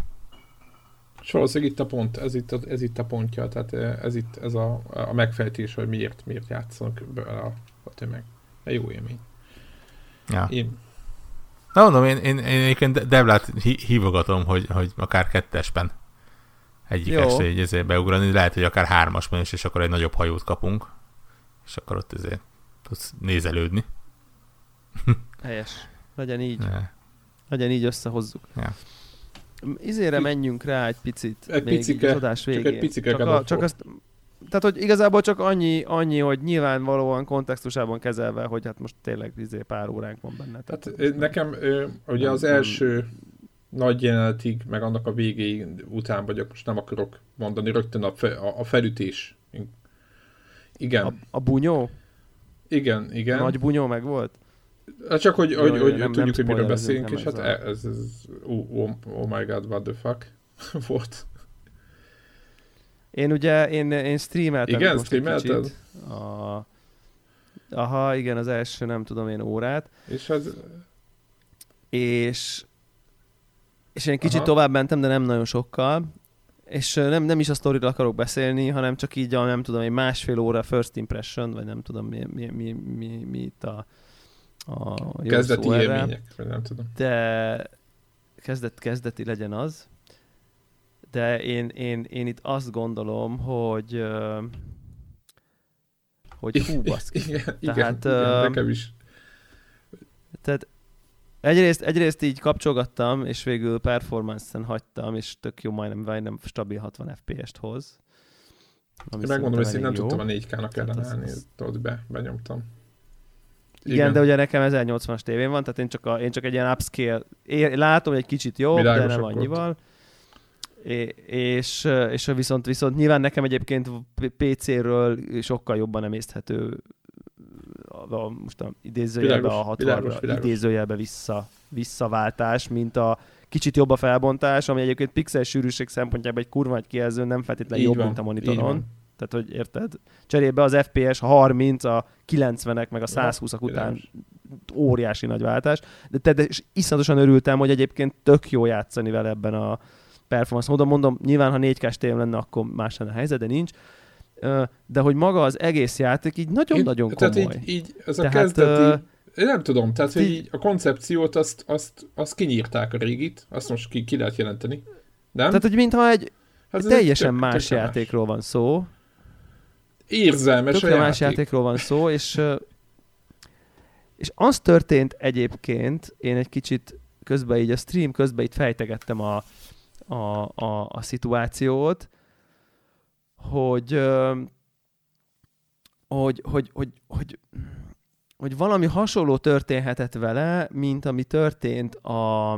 És valószínűleg itt a pont, ez itt a, ez itt a pontja, tehát eh, ez itt ez a, a megfejtés, hogy miért, miért játszanak a, a tömeg. Egy jó élmény. Ja. Én, Na mondom, én, én, én egyébként Devlát hí- hívogatom, hogy, hogy akár kettesben egyik Jó. este így ezért beugrani, lehet, hogy akár hármasban is, és akkor egy nagyobb hajót kapunk, és akkor ott ezért tudsz nézelődni. *laughs* Helyes. Legyen így. Ne. Legyen így összehozzuk. Ja. Izére menjünk rá egy picit. Egy még picike, így az adás csak egy végén. picike csak, a, csak azt, tehát, hogy igazából csak annyi, annyi, hogy nyilvánvalóan kontextusában kezelve, hogy hát most tényleg izé pár óránk van benne. Tehát hát nekem ö, ugye az Nem- első nagy jelenetig, meg annak a végéig után vagyok, most nem akarok mondani, rögtön a, fe, a, a felütés. Igen, A, a bunyó? igen, A igen. nagy bunyó meg volt? Hát csak, hogy, Jó, hogy, hogy nem- nem tudjuk, hogy miről beszélünk, nem és hát a- ez, ez, ez oh, oh my god, what the fuck *laughs* volt. Én ugye, én, én streameltem Igen, most egy streamelted? kicsit. A, aha, igen, az első nem tudom én órát. És hát és és én kicsit Aha. tovább mentem, de nem nagyon sokkal, és nem, nem is a sztoriról akarok beszélni, hanem csak így a, nem tudom, egy másfél óra first impression, vagy nem tudom mi, mi, mi, mi, mi itt a, a jó kezdeti élmények, vagy nem tudom. de kezdet, kezdeti legyen az, de én, én, én itt azt gondolom, hogy hogy hú, baszki. Igen, igen, Tehát, igen, ö, nekem is. Tehát egyrészt, egyrészt így kapcsolgattam, és végül performance-en hagytam, és tök jó, majdnem, majdnem stabil 60 FPS-t hoz. Ami Én megmondom, hogy nem tudtam a jó. 4K-nak Tehát az- ellenállni, az- be, benyomtam. Igen, Igen, de ugye nekem 1080-as tévén van, tehát én csak, a, én csak egy ilyen upscale, én látom, hogy egy kicsit jobb, de nem annyival. É, és, és viszont, viszont nyilván nekem egyébként PC-ről sokkal jobban emészthető a, a, most a idézőjelbe Világos, a 60 világos, világos. idézőjelbe vissza, visszaváltás, mint a kicsit jobb a felbontás, ami egyébként pixel sűrűség szempontjából egy kurva egy kijelző nem feltétlenül jobb, van, mint a monitoron. Tehát, hogy érted? Cserébe az FPS a 30, a 90-ek, meg a 120-ak után óriási nagy váltás. De, te, de és iszonyatosan örültem, hogy egyébként tök jó játszani vele ebben a performance módon. Mondom, nyilván, ha 4 k lenne, akkor más lenne a helyzet, de nincs. De hogy maga az egész játék így nagyon-nagyon Én- komoly. Tehát így, így ez a Tehát, kezdeti... ö, Én nem tudom, tehát hogy így- a koncepciót azt, azt, azt kinyírták a régit, azt most ki, ki lehet jelenteni. Nem? Tehát, hogy mintha egy Hát teljesen tök- más tökre játékról van szó, Érzelmes tökre a más játék. játékról van szó, és, és az történt egyébként, én egy kicsit közben így a stream közben itt fejtegettem a, a, a, a szituációt, hogy, hogy, hogy, hogy, hogy, hogy valami hasonló történhetett vele, mint ami történt a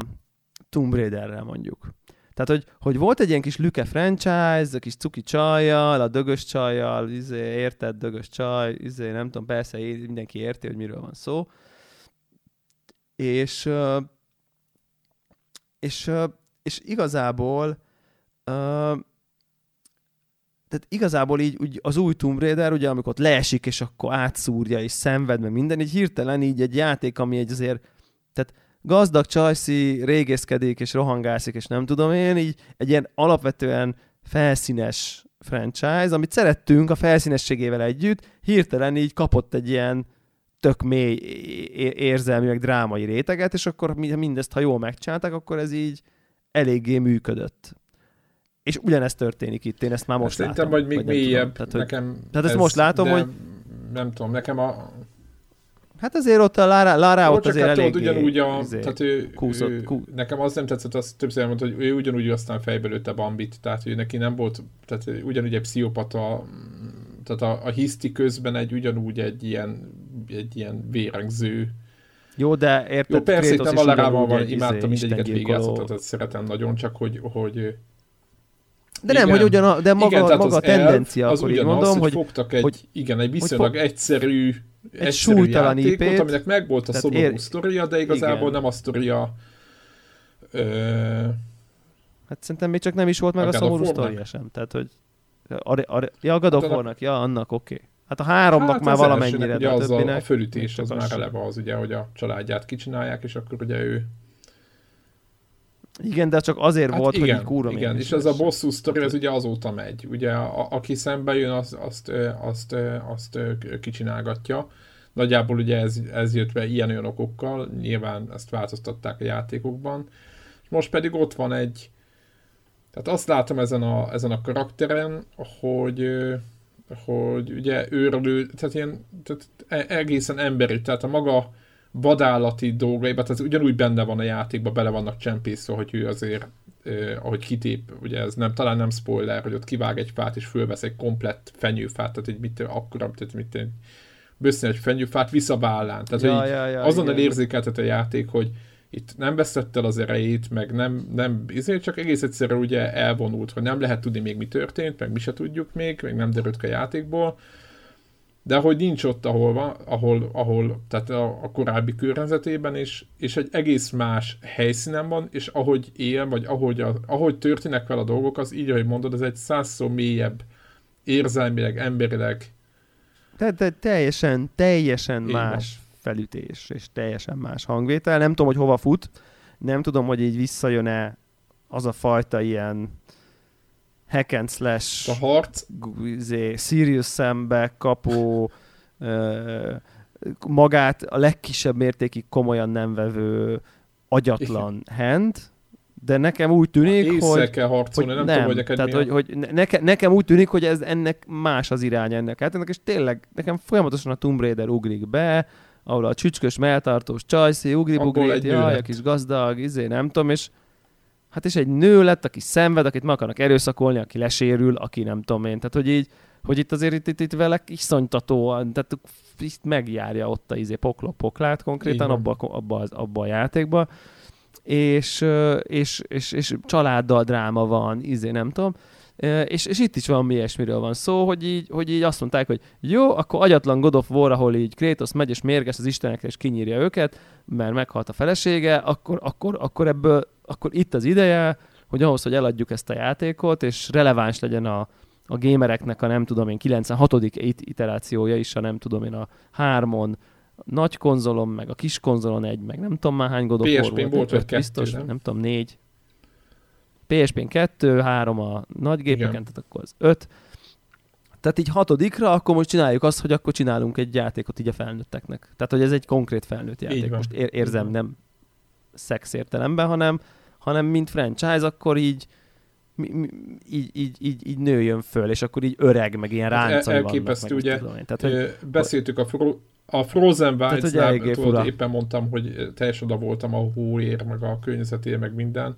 Tomb Raiderrel mondjuk. Tehát, hogy, hogy volt egy ilyen kis Lüke franchise, a kis cuki csajjal, a dögös csajjal, izé, érted, dögös csaj, izé, nem tudom, persze mindenki érti, hogy miről van szó. És, és, és igazából tehát igazából így úgy az új Tomb Raider, ugye amikor ott leesik, és akkor átszúrja, és szenved, meg minden, így hirtelen így egy játék, ami egy azért, tehát gazdag csajszi, régészkedik, és rohangászik, és nem tudom én, így egy ilyen alapvetően felszínes franchise, amit szerettünk a felszínességével együtt, hirtelen így kapott egy ilyen tök mély érzelmi, meg drámai réteget, és akkor mindezt, ha jól megcsinálták, akkor ez így eléggé működött. És ugyanezt történik itt, én ezt már most Szerintem látom. Szerintem vagy még mélyebb. Tehát, hogy, nekem tehát ezt ez, most látom, hogy... Nem tudom, nekem a... Hát azért ott a Lara, Lara ott azért hát elég... ugyanúgy a... Azért, tehát ő, kúszott, ő, kú... Nekem az nem tetszett, azt többször mondta, hogy ő ugyanúgy aztán fejbe lőtte Bambit, tehát ő neki nem volt, tehát ugyanúgy egy pszichopata, tehát a, a hiszti közben egy ugyanúgy egy ilyen, egy ilyen vérengző jó, de érted, Jó, persze, itt nem a Larával van, imádtam izé, mindegyiket végigjátszottat, szeretem nagyon, csak hogy, hogy de nem, igen. hogy ugyan, de maga, igen, maga a tendencia, az akkor így mondom, hogy, hogy fogtak egy, hogy, igen, egy viszonylag hogy egyszerű, egy egyszerű súlytalan játékot, IP-t, aminek megvolt a szomorú ér... sztoria, de igazából igen. nem a sztoria ö... Hát szerintem még csak nem is volt meg a, a szomorú sztoria sem. Tehát, hogy a, a, ja, a God of War-nak, ja, annak oké. Okay. Hát a háromnak hát már valamennyire, de a többinek... A fölütés az már eleve az ugye, hogy a családját kicsinálják, és akkor ugye ő igen, de csak azért hát volt, igen, hogy kúra Igen, és ez a bosszú sztori, ez ugye azóta megy. Ugye a, aki szembe jön, az, azt, azt, azt, azt kicsinálgatja. Nagyjából ugye ez, ez jött be ilyen-olyan okokkal, nyilván ezt változtatták a játékokban. Most pedig ott van egy, tehát azt látom ezen a, ezen a karakteren, hogy, hogy ugye őrlő, tehát ilyen tehát e, egészen emberi, tehát a maga vadállati dolgaiba, tehát ugyanúgy benne van a játékban, bele vannak csempészve, hogy ő azért, eh, ahogy kitép, ugye ez nem, talán nem spoiler, hogy ott kivág egy fát, és fölvesz egy komplett fenyőfát, tehát egy mit, akkora, tehát mit, böszni egy fenyőfát, visszavállán. Tehát ja, ja, ja, azonnal érzékeltet a játék, hogy itt nem veszett el az erejét, meg nem, nem izé, csak egész egyszerűen ugye elvonult, hogy nem lehet tudni még mi történt, meg mi se tudjuk még, meg nem derült a játékból, de hogy nincs ott, ahol van, ahol, ahol tehát a, a korábbi környezetében, és, és egy egész más helyszínen van, és ahogy él, vagy ahogy, a, ahogy történnek fel a dolgok, az így, ahogy mondod, ez egy százszor mélyebb érzelmileg, emberileg. Tehát te, teljesen, teljesen Én más van. Felütés, és teljesen más hangvétel. Nem tudom, hogy hova fut, nem tudom, hogy így visszajön-e az a fajta ilyen hack and slash, a harc, izé, Sirius szembe kapó, magát a legkisebb mértékig komolyan nem vevő agyatlan hand, de nekem úgy tűnik, Észre hogy... kell harcolni, hogy nem, nem tudom, hogy tehát, hogy, hogy neke, nekem úgy tűnik, hogy ez ennek más az irány ennek. Hát ennek és tényleg nekem folyamatosan a Tomb Raider ugrik be, ahol a csücskös, melltartós csajszé ugri-bugri, jaj, a kis gazdag, izé, nem tudom, és Hát és egy nő lett, aki szenved, akit meg akarnak erőszakolni, aki lesérül, aki nem tudom én. Tehát, hogy így, hogy itt azért itt, itt, itt vele iszonytatóan, tehát itt megjárja ott a izé pokló poklát konkrétan abba, abba, az, abba a játékba, és, és, és, és családdal dráma van, izé nem tudom, és, és itt is van mi ilyesmiről van szó, hogy így, hogy így azt mondták, hogy jó, akkor agyatlan God of War, ahol így Kratos megy és mérges az istenekre és kinyírja őket, mert meghalt a felesége, akkor, akkor, akkor ebből, akkor itt az ideje, hogy ahhoz, hogy eladjuk ezt a játékot, és releváns legyen a, a gamereknek a nem tudom én 96. iterációja is, a nem tudom én a hármon, nagy konzolon, meg a kis konzolon egy, meg nem tudom már hány God of War volt, volt biztos, nem tudom, négy. PSP-n 2, 3 a nagy gépeken, Igen. tehát akkor az 5. Tehát így hatodikra, akkor most csináljuk azt, hogy akkor csinálunk egy játékot így a felnőtteknek. Tehát, hogy ez egy konkrét felnőtt játék. Most ér- érzem, nem szex értelemben, hanem, hanem mint franchise, akkor így, így, így, így, így nőjön föl, és akkor így öreg, meg ilyen hát ráncai el, elképesztő, vannak. Meg ugye, Tehát, hogy, beszéltük a, Fro- a Frozen Wilds-nál, éppen mondtam, hogy teljes oda voltam a hóér, meg a környezetér, meg minden,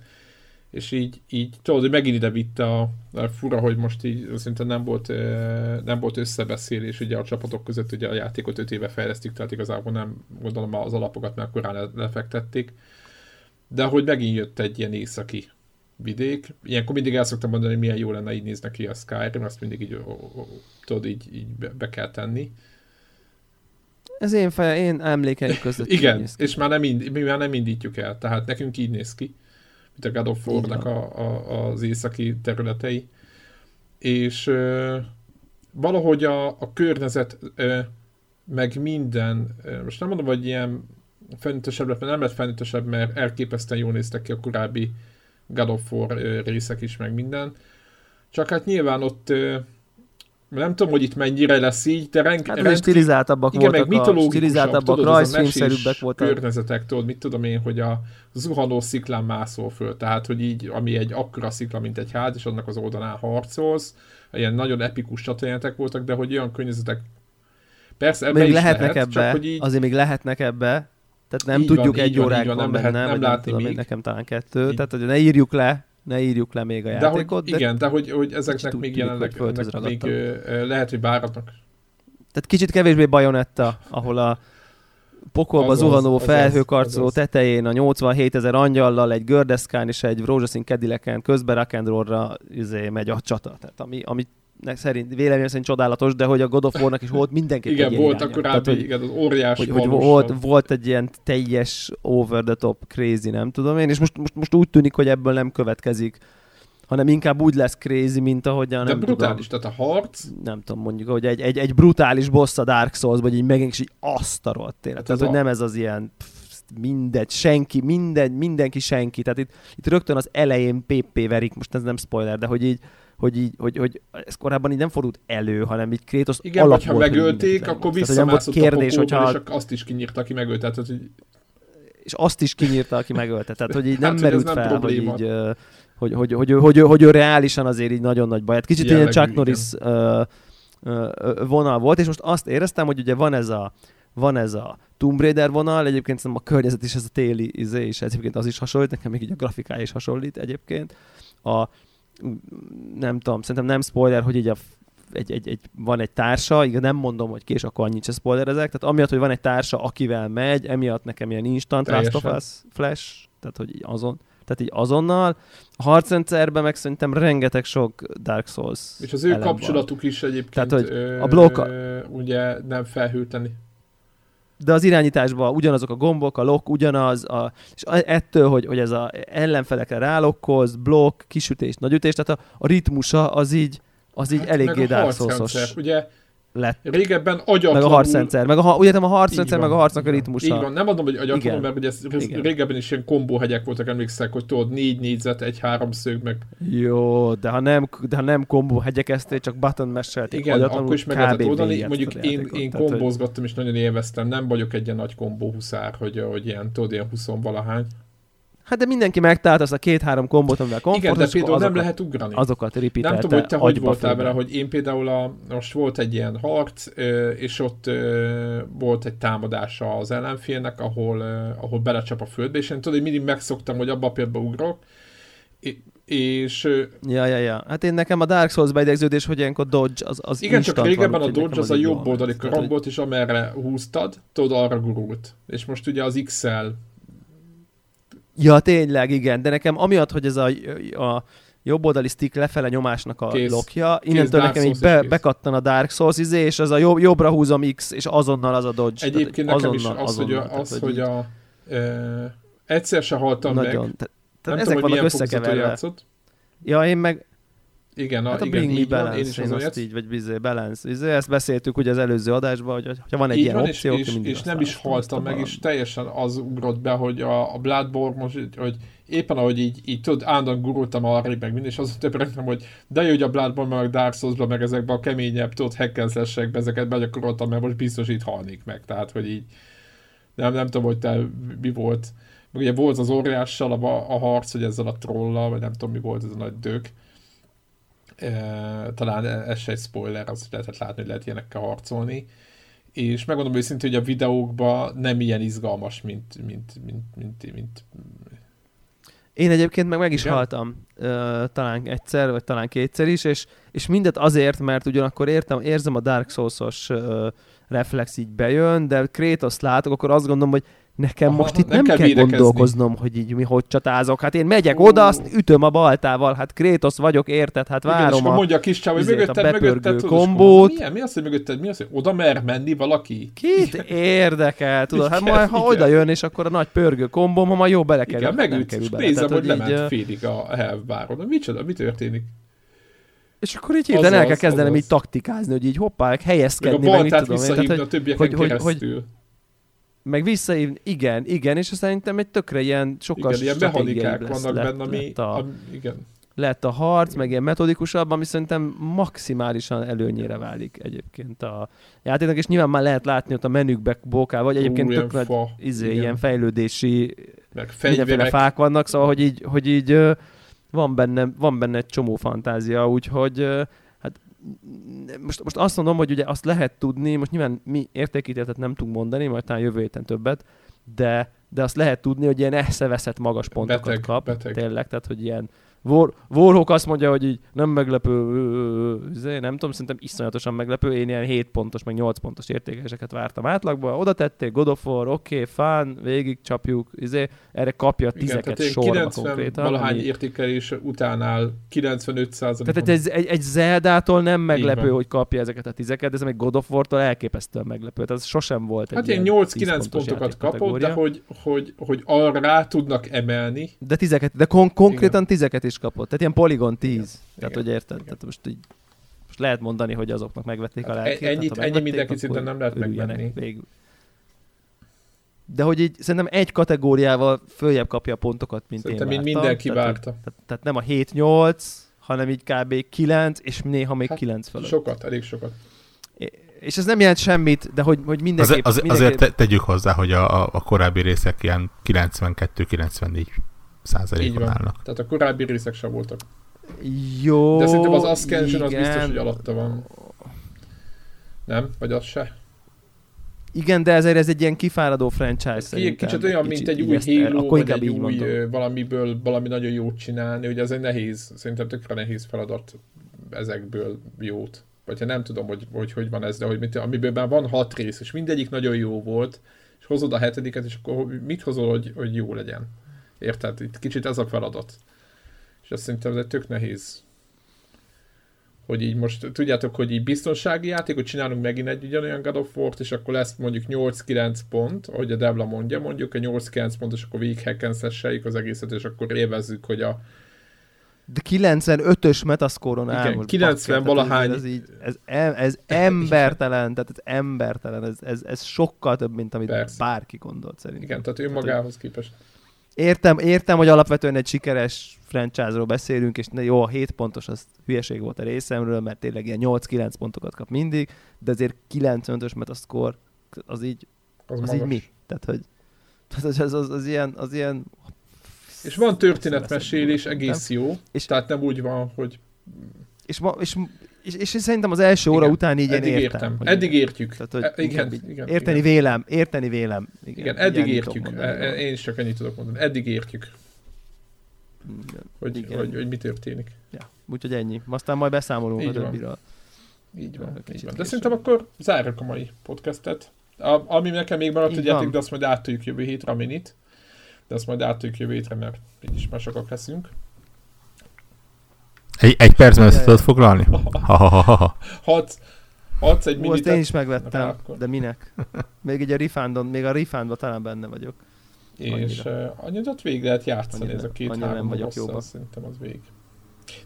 és így, így tudod, hogy megint ide vitte a, a fura, hogy most így szerintem nem volt, nem volt összebeszélés ugye a csapatok között, ugye a játékot 5 éve fejlesztik, tehát igazából nem gondolom az alapokat már korán lefektették, de hogy megint jött egy ilyen északi vidék. Ilyenkor mindig el szoktam mondani, hogy milyen jó lenne, így néznek ki a Skyrim, azt mindig így, tudod, így, így be, be kell tenni. Ez én fej, én emlékeim között Igen, és már nem, ind, mi már nem indítjuk el, tehát nekünk így néz ki, mint a God of War-nak a, a, az északi területei. És ö, valahogy a, a környezet, ö, meg minden, ö, most nem mondom, hogy ilyen felnőttesebb lett, mert nem lett felnőttesebb, mert elképesztően jól néztek ki a korábbi God of War részek is, meg minden. Csak hát nyilván ott nem tudom, hogy itt mennyire lesz így, de renk, hát rendkívül... stilizáltabbak igen, voltak, meg mitológikusabb, stilizáltabbak, rajzfilmszerűbbek voltak. környezetek, tudod, mit tudom én, hogy a zuhanó sziklán mászol föl, tehát, hogy így, ami egy akkora szikla, mint egy ház, és annak az oldalán harcolsz, ilyen nagyon epikus csatornátek voltak, de hogy olyan környezetek Persze, ebbe még lehetnek lehet, ebbe, csak, így... azért még lehetnek ebbe, tehát nem így tudjuk van, egy órában nem benne, lehet, nem, nem tudom, még. nekem talán kettő, így. tehát hogy ne írjuk le, ne írjuk le még a de játékot. Hogy, de igen, de hogy, hogy ezeknek még jelenleg még, lehet, hogy váratnak. Tehát kicsit kevésbé bajonetta, ahol a pokolba azaz, zuhanó felhőkarcoló tetején a 87 ezer angyallal egy gördeszkán és egy rózsaszín kedileken közben rock'n'rollra izé, megy a csata. Tehát ami, ami szerint, véleményem szerint csodálatos, de hogy a God of War-nak is volt mindenki Igen, egy volt a korábbi, Tehát, hogy, igen, az óriás hogy, hogy volt, volt egy ilyen teljes over the top crazy, nem tudom én, és most, most, most úgy tűnik, hogy ebből nem következik hanem inkább úgy lesz crazy, mint ahogy a, nem De brutális, tudom, tehát a harc... Nem tudom, mondjuk, hogy egy, egy, egy brutális boss a Dark Souls, vagy így megint is így azt a rohadt hát Tehát, hogy a... nem ez az ilyen pff, mindegy, senki, minden, mindenki senki. Tehát itt, itt rögtön az elején PP verik, most ez nem spoiler, de hogy így, hogy, így, hogy, hogy ez korábban így nem fordult elő, hanem így Kratos Igen, alap ha megölték, akkor visszamászott kérdés, a hogyha... és azt is kinyírta, aki megölte. Tehát, hogy... És azt is kinyírta, aki megölte. Tehát, hogy így *laughs* nem hát, merült nem fel, probléma. hogy így, hogy, hogy, hogy, hogy, hogy, hogy ő reálisan azért így nagyon nagy baj. Hát kicsit ilyen Chuck Norris uh, uh, vonal volt, és most azt éreztem, hogy ugye van ez a, van ez a Tomb Raider vonal, egyébként szerintem a környezet is ez a téli izé, és egyébként az is hasonlít, nekem még így a grafikája is hasonlít egyébként. A, nem tudom, szerintem nem spoiler, hogy így a egy, egy, egy, van egy társa, igen, nem mondom, hogy kés, akkor annyit se spoiler ezek, tehát amiatt, hogy van egy társa, akivel megy, emiatt nekem ilyen instant Last of Us flash, tehát hogy azon, tehát így azonnal. A harcrendszerben meg szerintem rengeteg sok Dark Souls És az ő kapcsolatuk van. is egyébként Tehát, hogy a blokk... ugye nem felhűteni. De az irányításban ugyanazok a gombok, a lock ugyanaz, a, és ettől, hogy, hogy ez a ellenfelekre rálokkoz, blokk, kisütés, nagyütés, tehát a, a ritmusa az így, az így hát eléggé Souls-os. Ugye lett. Régebben agyatlanul... Meg a harcrendszer, meg a, ugye nem a harcrendszer, meg a harcnak a ritmusa. Így van, nem mondom, hogy agyatlanul, mert ugye ez, Igen. régebben is ilyen kombóhegyek voltak, emlékszek, hogy tudod, négy négyzet, egy háromszög, meg... Jó, de ha nem, de ha nem kombóhegyek ezték, csak button meselték Igen, akkor is meg lehetett oldani. Mondjuk én, én kombózgattam, és nagyon élveztem, nem vagyok egy ilyen nagy kombó huszár, hogy, hogy ilyen, tudod, ilyen 20 valahány. Hát de mindenki megtalált azt a két-három kombot, amivel komfortos, Igen, de például azokat, nem lehet ugrani. Azokat Nem tudom, hogy te hogy voltál vele, hogy én például a, most volt egy ilyen harc, és ott volt egy támadása az ellenfélnek, ahol, ahol belecsap a földbe, és én tudod, hogy mindig megszoktam, hogy abba a pillanatban ugrok, és... Ja, ja, ja. Hát én nekem a Dark Souls beidegződés, hogy ilyenkor dodge az, az Igen, csak régebben a dodge az, a jobb oldali karambot, és amerre húztad, tudod, arra gurult. És most ugye az XL Ja, tényleg, igen, de nekem amiatt, hogy ez a, a jobb oldali stick lefele nyomásnak a kész, lokja, innentől nekem így be, bekattan a Dark Souls izé, és az a jobb, jobbra húzom X, és azonnal az a dodge. Egyébként nekem azonnal, is az, azonnal, hogy a, az, tehát, hogy a e, egyszer se haltam nagyon, meg. Te, te nem ezek tudom, vannak összekeverve. Ja, én meg, igen, a, hát a igen, Bring Me Balance, én, is én azt így, vagy bizé, balance. Bizé, ezt beszéltük ugye az előző adásban, hogy ha van egy így ilyen van, opció, és, és, és nem is haltam meg, és teljesen az ugrott be, hogy a, a Bloodborne most, hogy éppen ahogy így, így tudod, állandóan gurultam arra, meg minden, és az több nem, hogy de jó, hogy a Bloodborne, meg a Dark souls meg ezekbe a keményebb, tudod, hackenslessekbe ezeket begyakoroltam, mert most biztos itt halnék meg, tehát, hogy így nem, nem tudom, hogy te mi volt. Meg ugye volt az óriással a, a harc, hogy ezzel a trollal, vagy nem tudom, mi volt ez a nagy dök talán ez se egy spoiler, az lehetett látni, hogy lehet ilyenekkel harcolni. És megmondom őszintén, hogy a videókban nem ilyen izgalmas, mint, mint, mint, mint, mint én egyébként meg meg is Igen? haltam uh, talán egyszer, vagy talán kétszer is, és, és mindet azért, mert ugyanakkor értem, érzem a Dark Souls-os reflex így bejön, de Kratos látok, akkor azt gondolom, hogy Nekem Aha, most itt nem nem, kell kell, gondolkoznom, hogy így mi hogy csatázok. Hát én megyek oda, azt ütöm a baltával, hát Krétosz vagyok, érted? Hát Igen, és várom a... mondja a kis csáv, hogy a mögötted, mögötted, kombót. Milyen? Mi az, hogy mögötted? Mi az, hogy oda mer menni valaki? Kit érdekel, tudod? Hát Igen, majd, ha igen. oda jön, és akkor a nagy pörgő kombom, ha majd jó belekerül, Igen, hát nem megüt, kerül és nézem, hogy lement félig a Helv báron. Micsoda, mi történik? És akkor így hirtelen el kell kezdenem így taktikázni, hogy így hoppá, Meg a helyezkedni, meg mit baltát visszahívni Tehát, a hogy, többieken hogy- hogy- hogy- keresztül. Meg visszahívni, igen, igen, és szerintem egy tökre ilyen sokkal Igen, ilyen mechanikák lesz, vannak lett, benne, ami, lett, a, ami, igen. lett a harc, meg ilyen metodikusabb, ami szerintem maximálisan előnyére válik egyébként a játéknak, és nyilván már lehet látni ott a menükbe bókál, vagy egyébként Ú, tök nagy izé, igen. ilyen fejlődési Meg mindenféle fák vannak, szóval, hogy így, hogy így van benne, van benne egy csomó fantázia, úgyhogy most, most azt mondom, hogy ugye azt lehet tudni, most nyilván mi értékítéletet nem tudunk mondani, majd talán jövő héten többet, de, de azt lehet tudni, hogy ilyen eszeveszett magas pontokat Beteg, kap, beteg. tényleg, tehát hogy ilyen War, Warhawk azt mondja, hogy így nem meglepő, izé, nem tudom, szerintem iszonyatosan meglepő, én ilyen 7 pontos, meg 8 pontos értékeléseket vártam átlagba, oda tették, God of War, oké, okay, fán, végig csapjuk, izé, erre kapja Igen, tizeket ilyen sorba 90 konkrétan. valahány ami- értékelés utánál 95 százalék. tehát egy, egy, egy Zeldától nem meglepő, hogy kapja ezeket a tizeket, de ez meg God of War-tól elképesztően meglepő. Tehát ez sosem volt egy Hát ilyen 10 8-9 pontos pontokat kapott, de hogy, hogy, hogy arra rá tudnak emelni. De tizeket, de kon- konkrétan tizeket is kapott. Tehát ilyen Polygon 10. Igen. Tehát, Igen. hogy érted? Igen. Tehát most így most lehet mondani, hogy azoknak megvették a Hát lelkét. ennyit- tehát ennyi akkor szinte nem lehet megvenni. Végül. De hogy így szerintem egy kategóriával följebb kapja a pontokat, mint Szerintem én vártam. mindenki tehát, várta. Tehát, tehát nem a 7-8, hanem így kb. 9, és néha még Hát, 9 fölött. Sokat, elég sokat. És ez nem jelent semmit, de hogy, hogy mindenképp... Az, az, mindenképp azért te, tegyük hozzá, hogy a, a, a korábbi részek ilyen 92-94 Így százalékon állnak. Tehát a korábbi részek sem voltak. Jó, De szerintem az Ascension az biztos, hogy alatta van. Nem? Vagy az se? Igen, de ezért ez egy ilyen kifáradó franchise szerintem. kicsit olyan, mint egy új Halo, akkor vagy egy új mondom. valamiből valami nagyon jót csinálni, hogy ez egy nehéz, szerintem tökre nehéz feladat ezekből jót. Vagy nem tudom, hogy hogy, hogy van ez, de hogy mit, amiből már van hat rész, és mindegyik nagyon jó volt, és hozod a hetediket, és akkor mit hozol, hogy, hogy jó legyen? Érted? Itt kicsit ez a feladat. És azt szerintem ez egy tök nehéz. Hogy így most, tudjátok, hogy így biztonsági játékot csinálunk megint egy ugyanolyan God of War-t, és akkor lesz mondjuk 8-9 pont, ahogy a Devla mondja, mondjuk a 8-9 pont, és akkor végig hackensesseljük az egészet, és akkor élvezzük, hogy a De 95-ös metaszkóron Igen, áll. most, 90 bakker, tehát valahány- Ez, így, ez, em, ez embertelen, tehát ez embertelen, ez, ez, ez sokkal több, mint amit Persze. bárki gondolt szerintem. igen, tehát önmagához képest. Értem, értem, hogy alapvetően egy sikeres franchise-ról beszélünk, és jó, a 7 pontos az hülyeség volt a részemről, mert tényleg ilyen 8-9 pontokat kap mindig, de azért 95-ös metaszkór, az így, Az, az magas. így mi? Tehát, hogy hogy az, az, az, ilyen, az ilyen És van történetmesélés, egész jó, és tehát nem úgy van, hogy és, ma, és, és, és, szerintem az első óra Igen, után így én eddig értem. értem. hogy- Eddig értjük. Tehát, hogy E- igen, így igen, érteni igen. vélem, érteni vélem. Igen, Igen, eddig értjük. mondani E-. Én is csak ennyit tudok mondani. Eddig értjük, Igen. hogy, Igen. hogy, hogy mi történik. Ja, úgyhogy ennyi. Aztán majd beszámolunk Így a többiről. Így van. Kicsit Így van. De később. szerintem akkor zárjuk a mai podcastet. A, ami nekem még maradt egy játék, de azt majd átoljuk jövő hétre, a minit. De azt majd átoljuk jövő hétre, mert így is már sokak leszünk. Egy, egy percben össze tudod foglalni? Ha, ha, ha, ha. Hadsz, hadsz egy Ú, azt én minit, is megvettem, akkor. de minek? Még így a refundon, még a refundban talán benne vagyok. és uh, annyit végig lehet játszani, Annyira ez a két annyira nem három vagyok rossz, jóba. az szerintem az vég.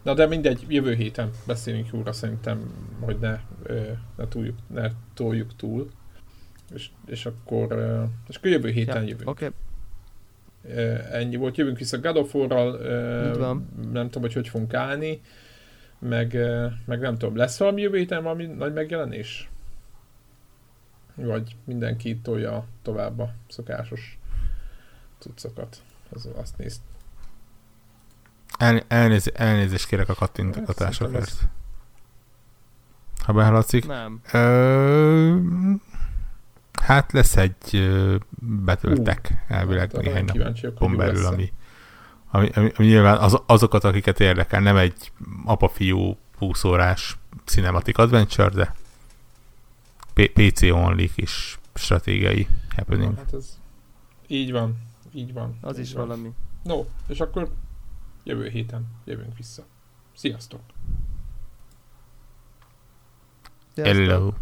Na de mindegy, jövő héten beszélünk jóra szerintem, hogy ne, ö, ne, túljuk, ne toljuk túl. És, és, akkor, ö, és akkor jövő héten Ja, jövünk. Oké, Ö, ennyi volt, jövünk vissza God of War-ral, nem tudom, hogy hogy fogunk állni, meg, meg nem tudom, lesz valami jövő héten valami nagy megjelenés? Vagy mindenki tolja tovább a szokásos cuccokat. Az, azt néz. El, elnéz, elnézést kérek a kattintatásokért. ez- Ha behallatszik. nem. Ö, hát lesz egy betöltek elvileg Hát, néhány napon belül, ami, ami, ami, ami nyilván az, azokat, akiket érdekel, nem egy apa-fiú 20 órás cinematic adventure, de P- PC only kis stratégiai happening. Hát ez Így van, így van. Az így is van. valami. No, és akkor jövő héten jövünk vissza. Sziasztok! Sziasztok. Hello.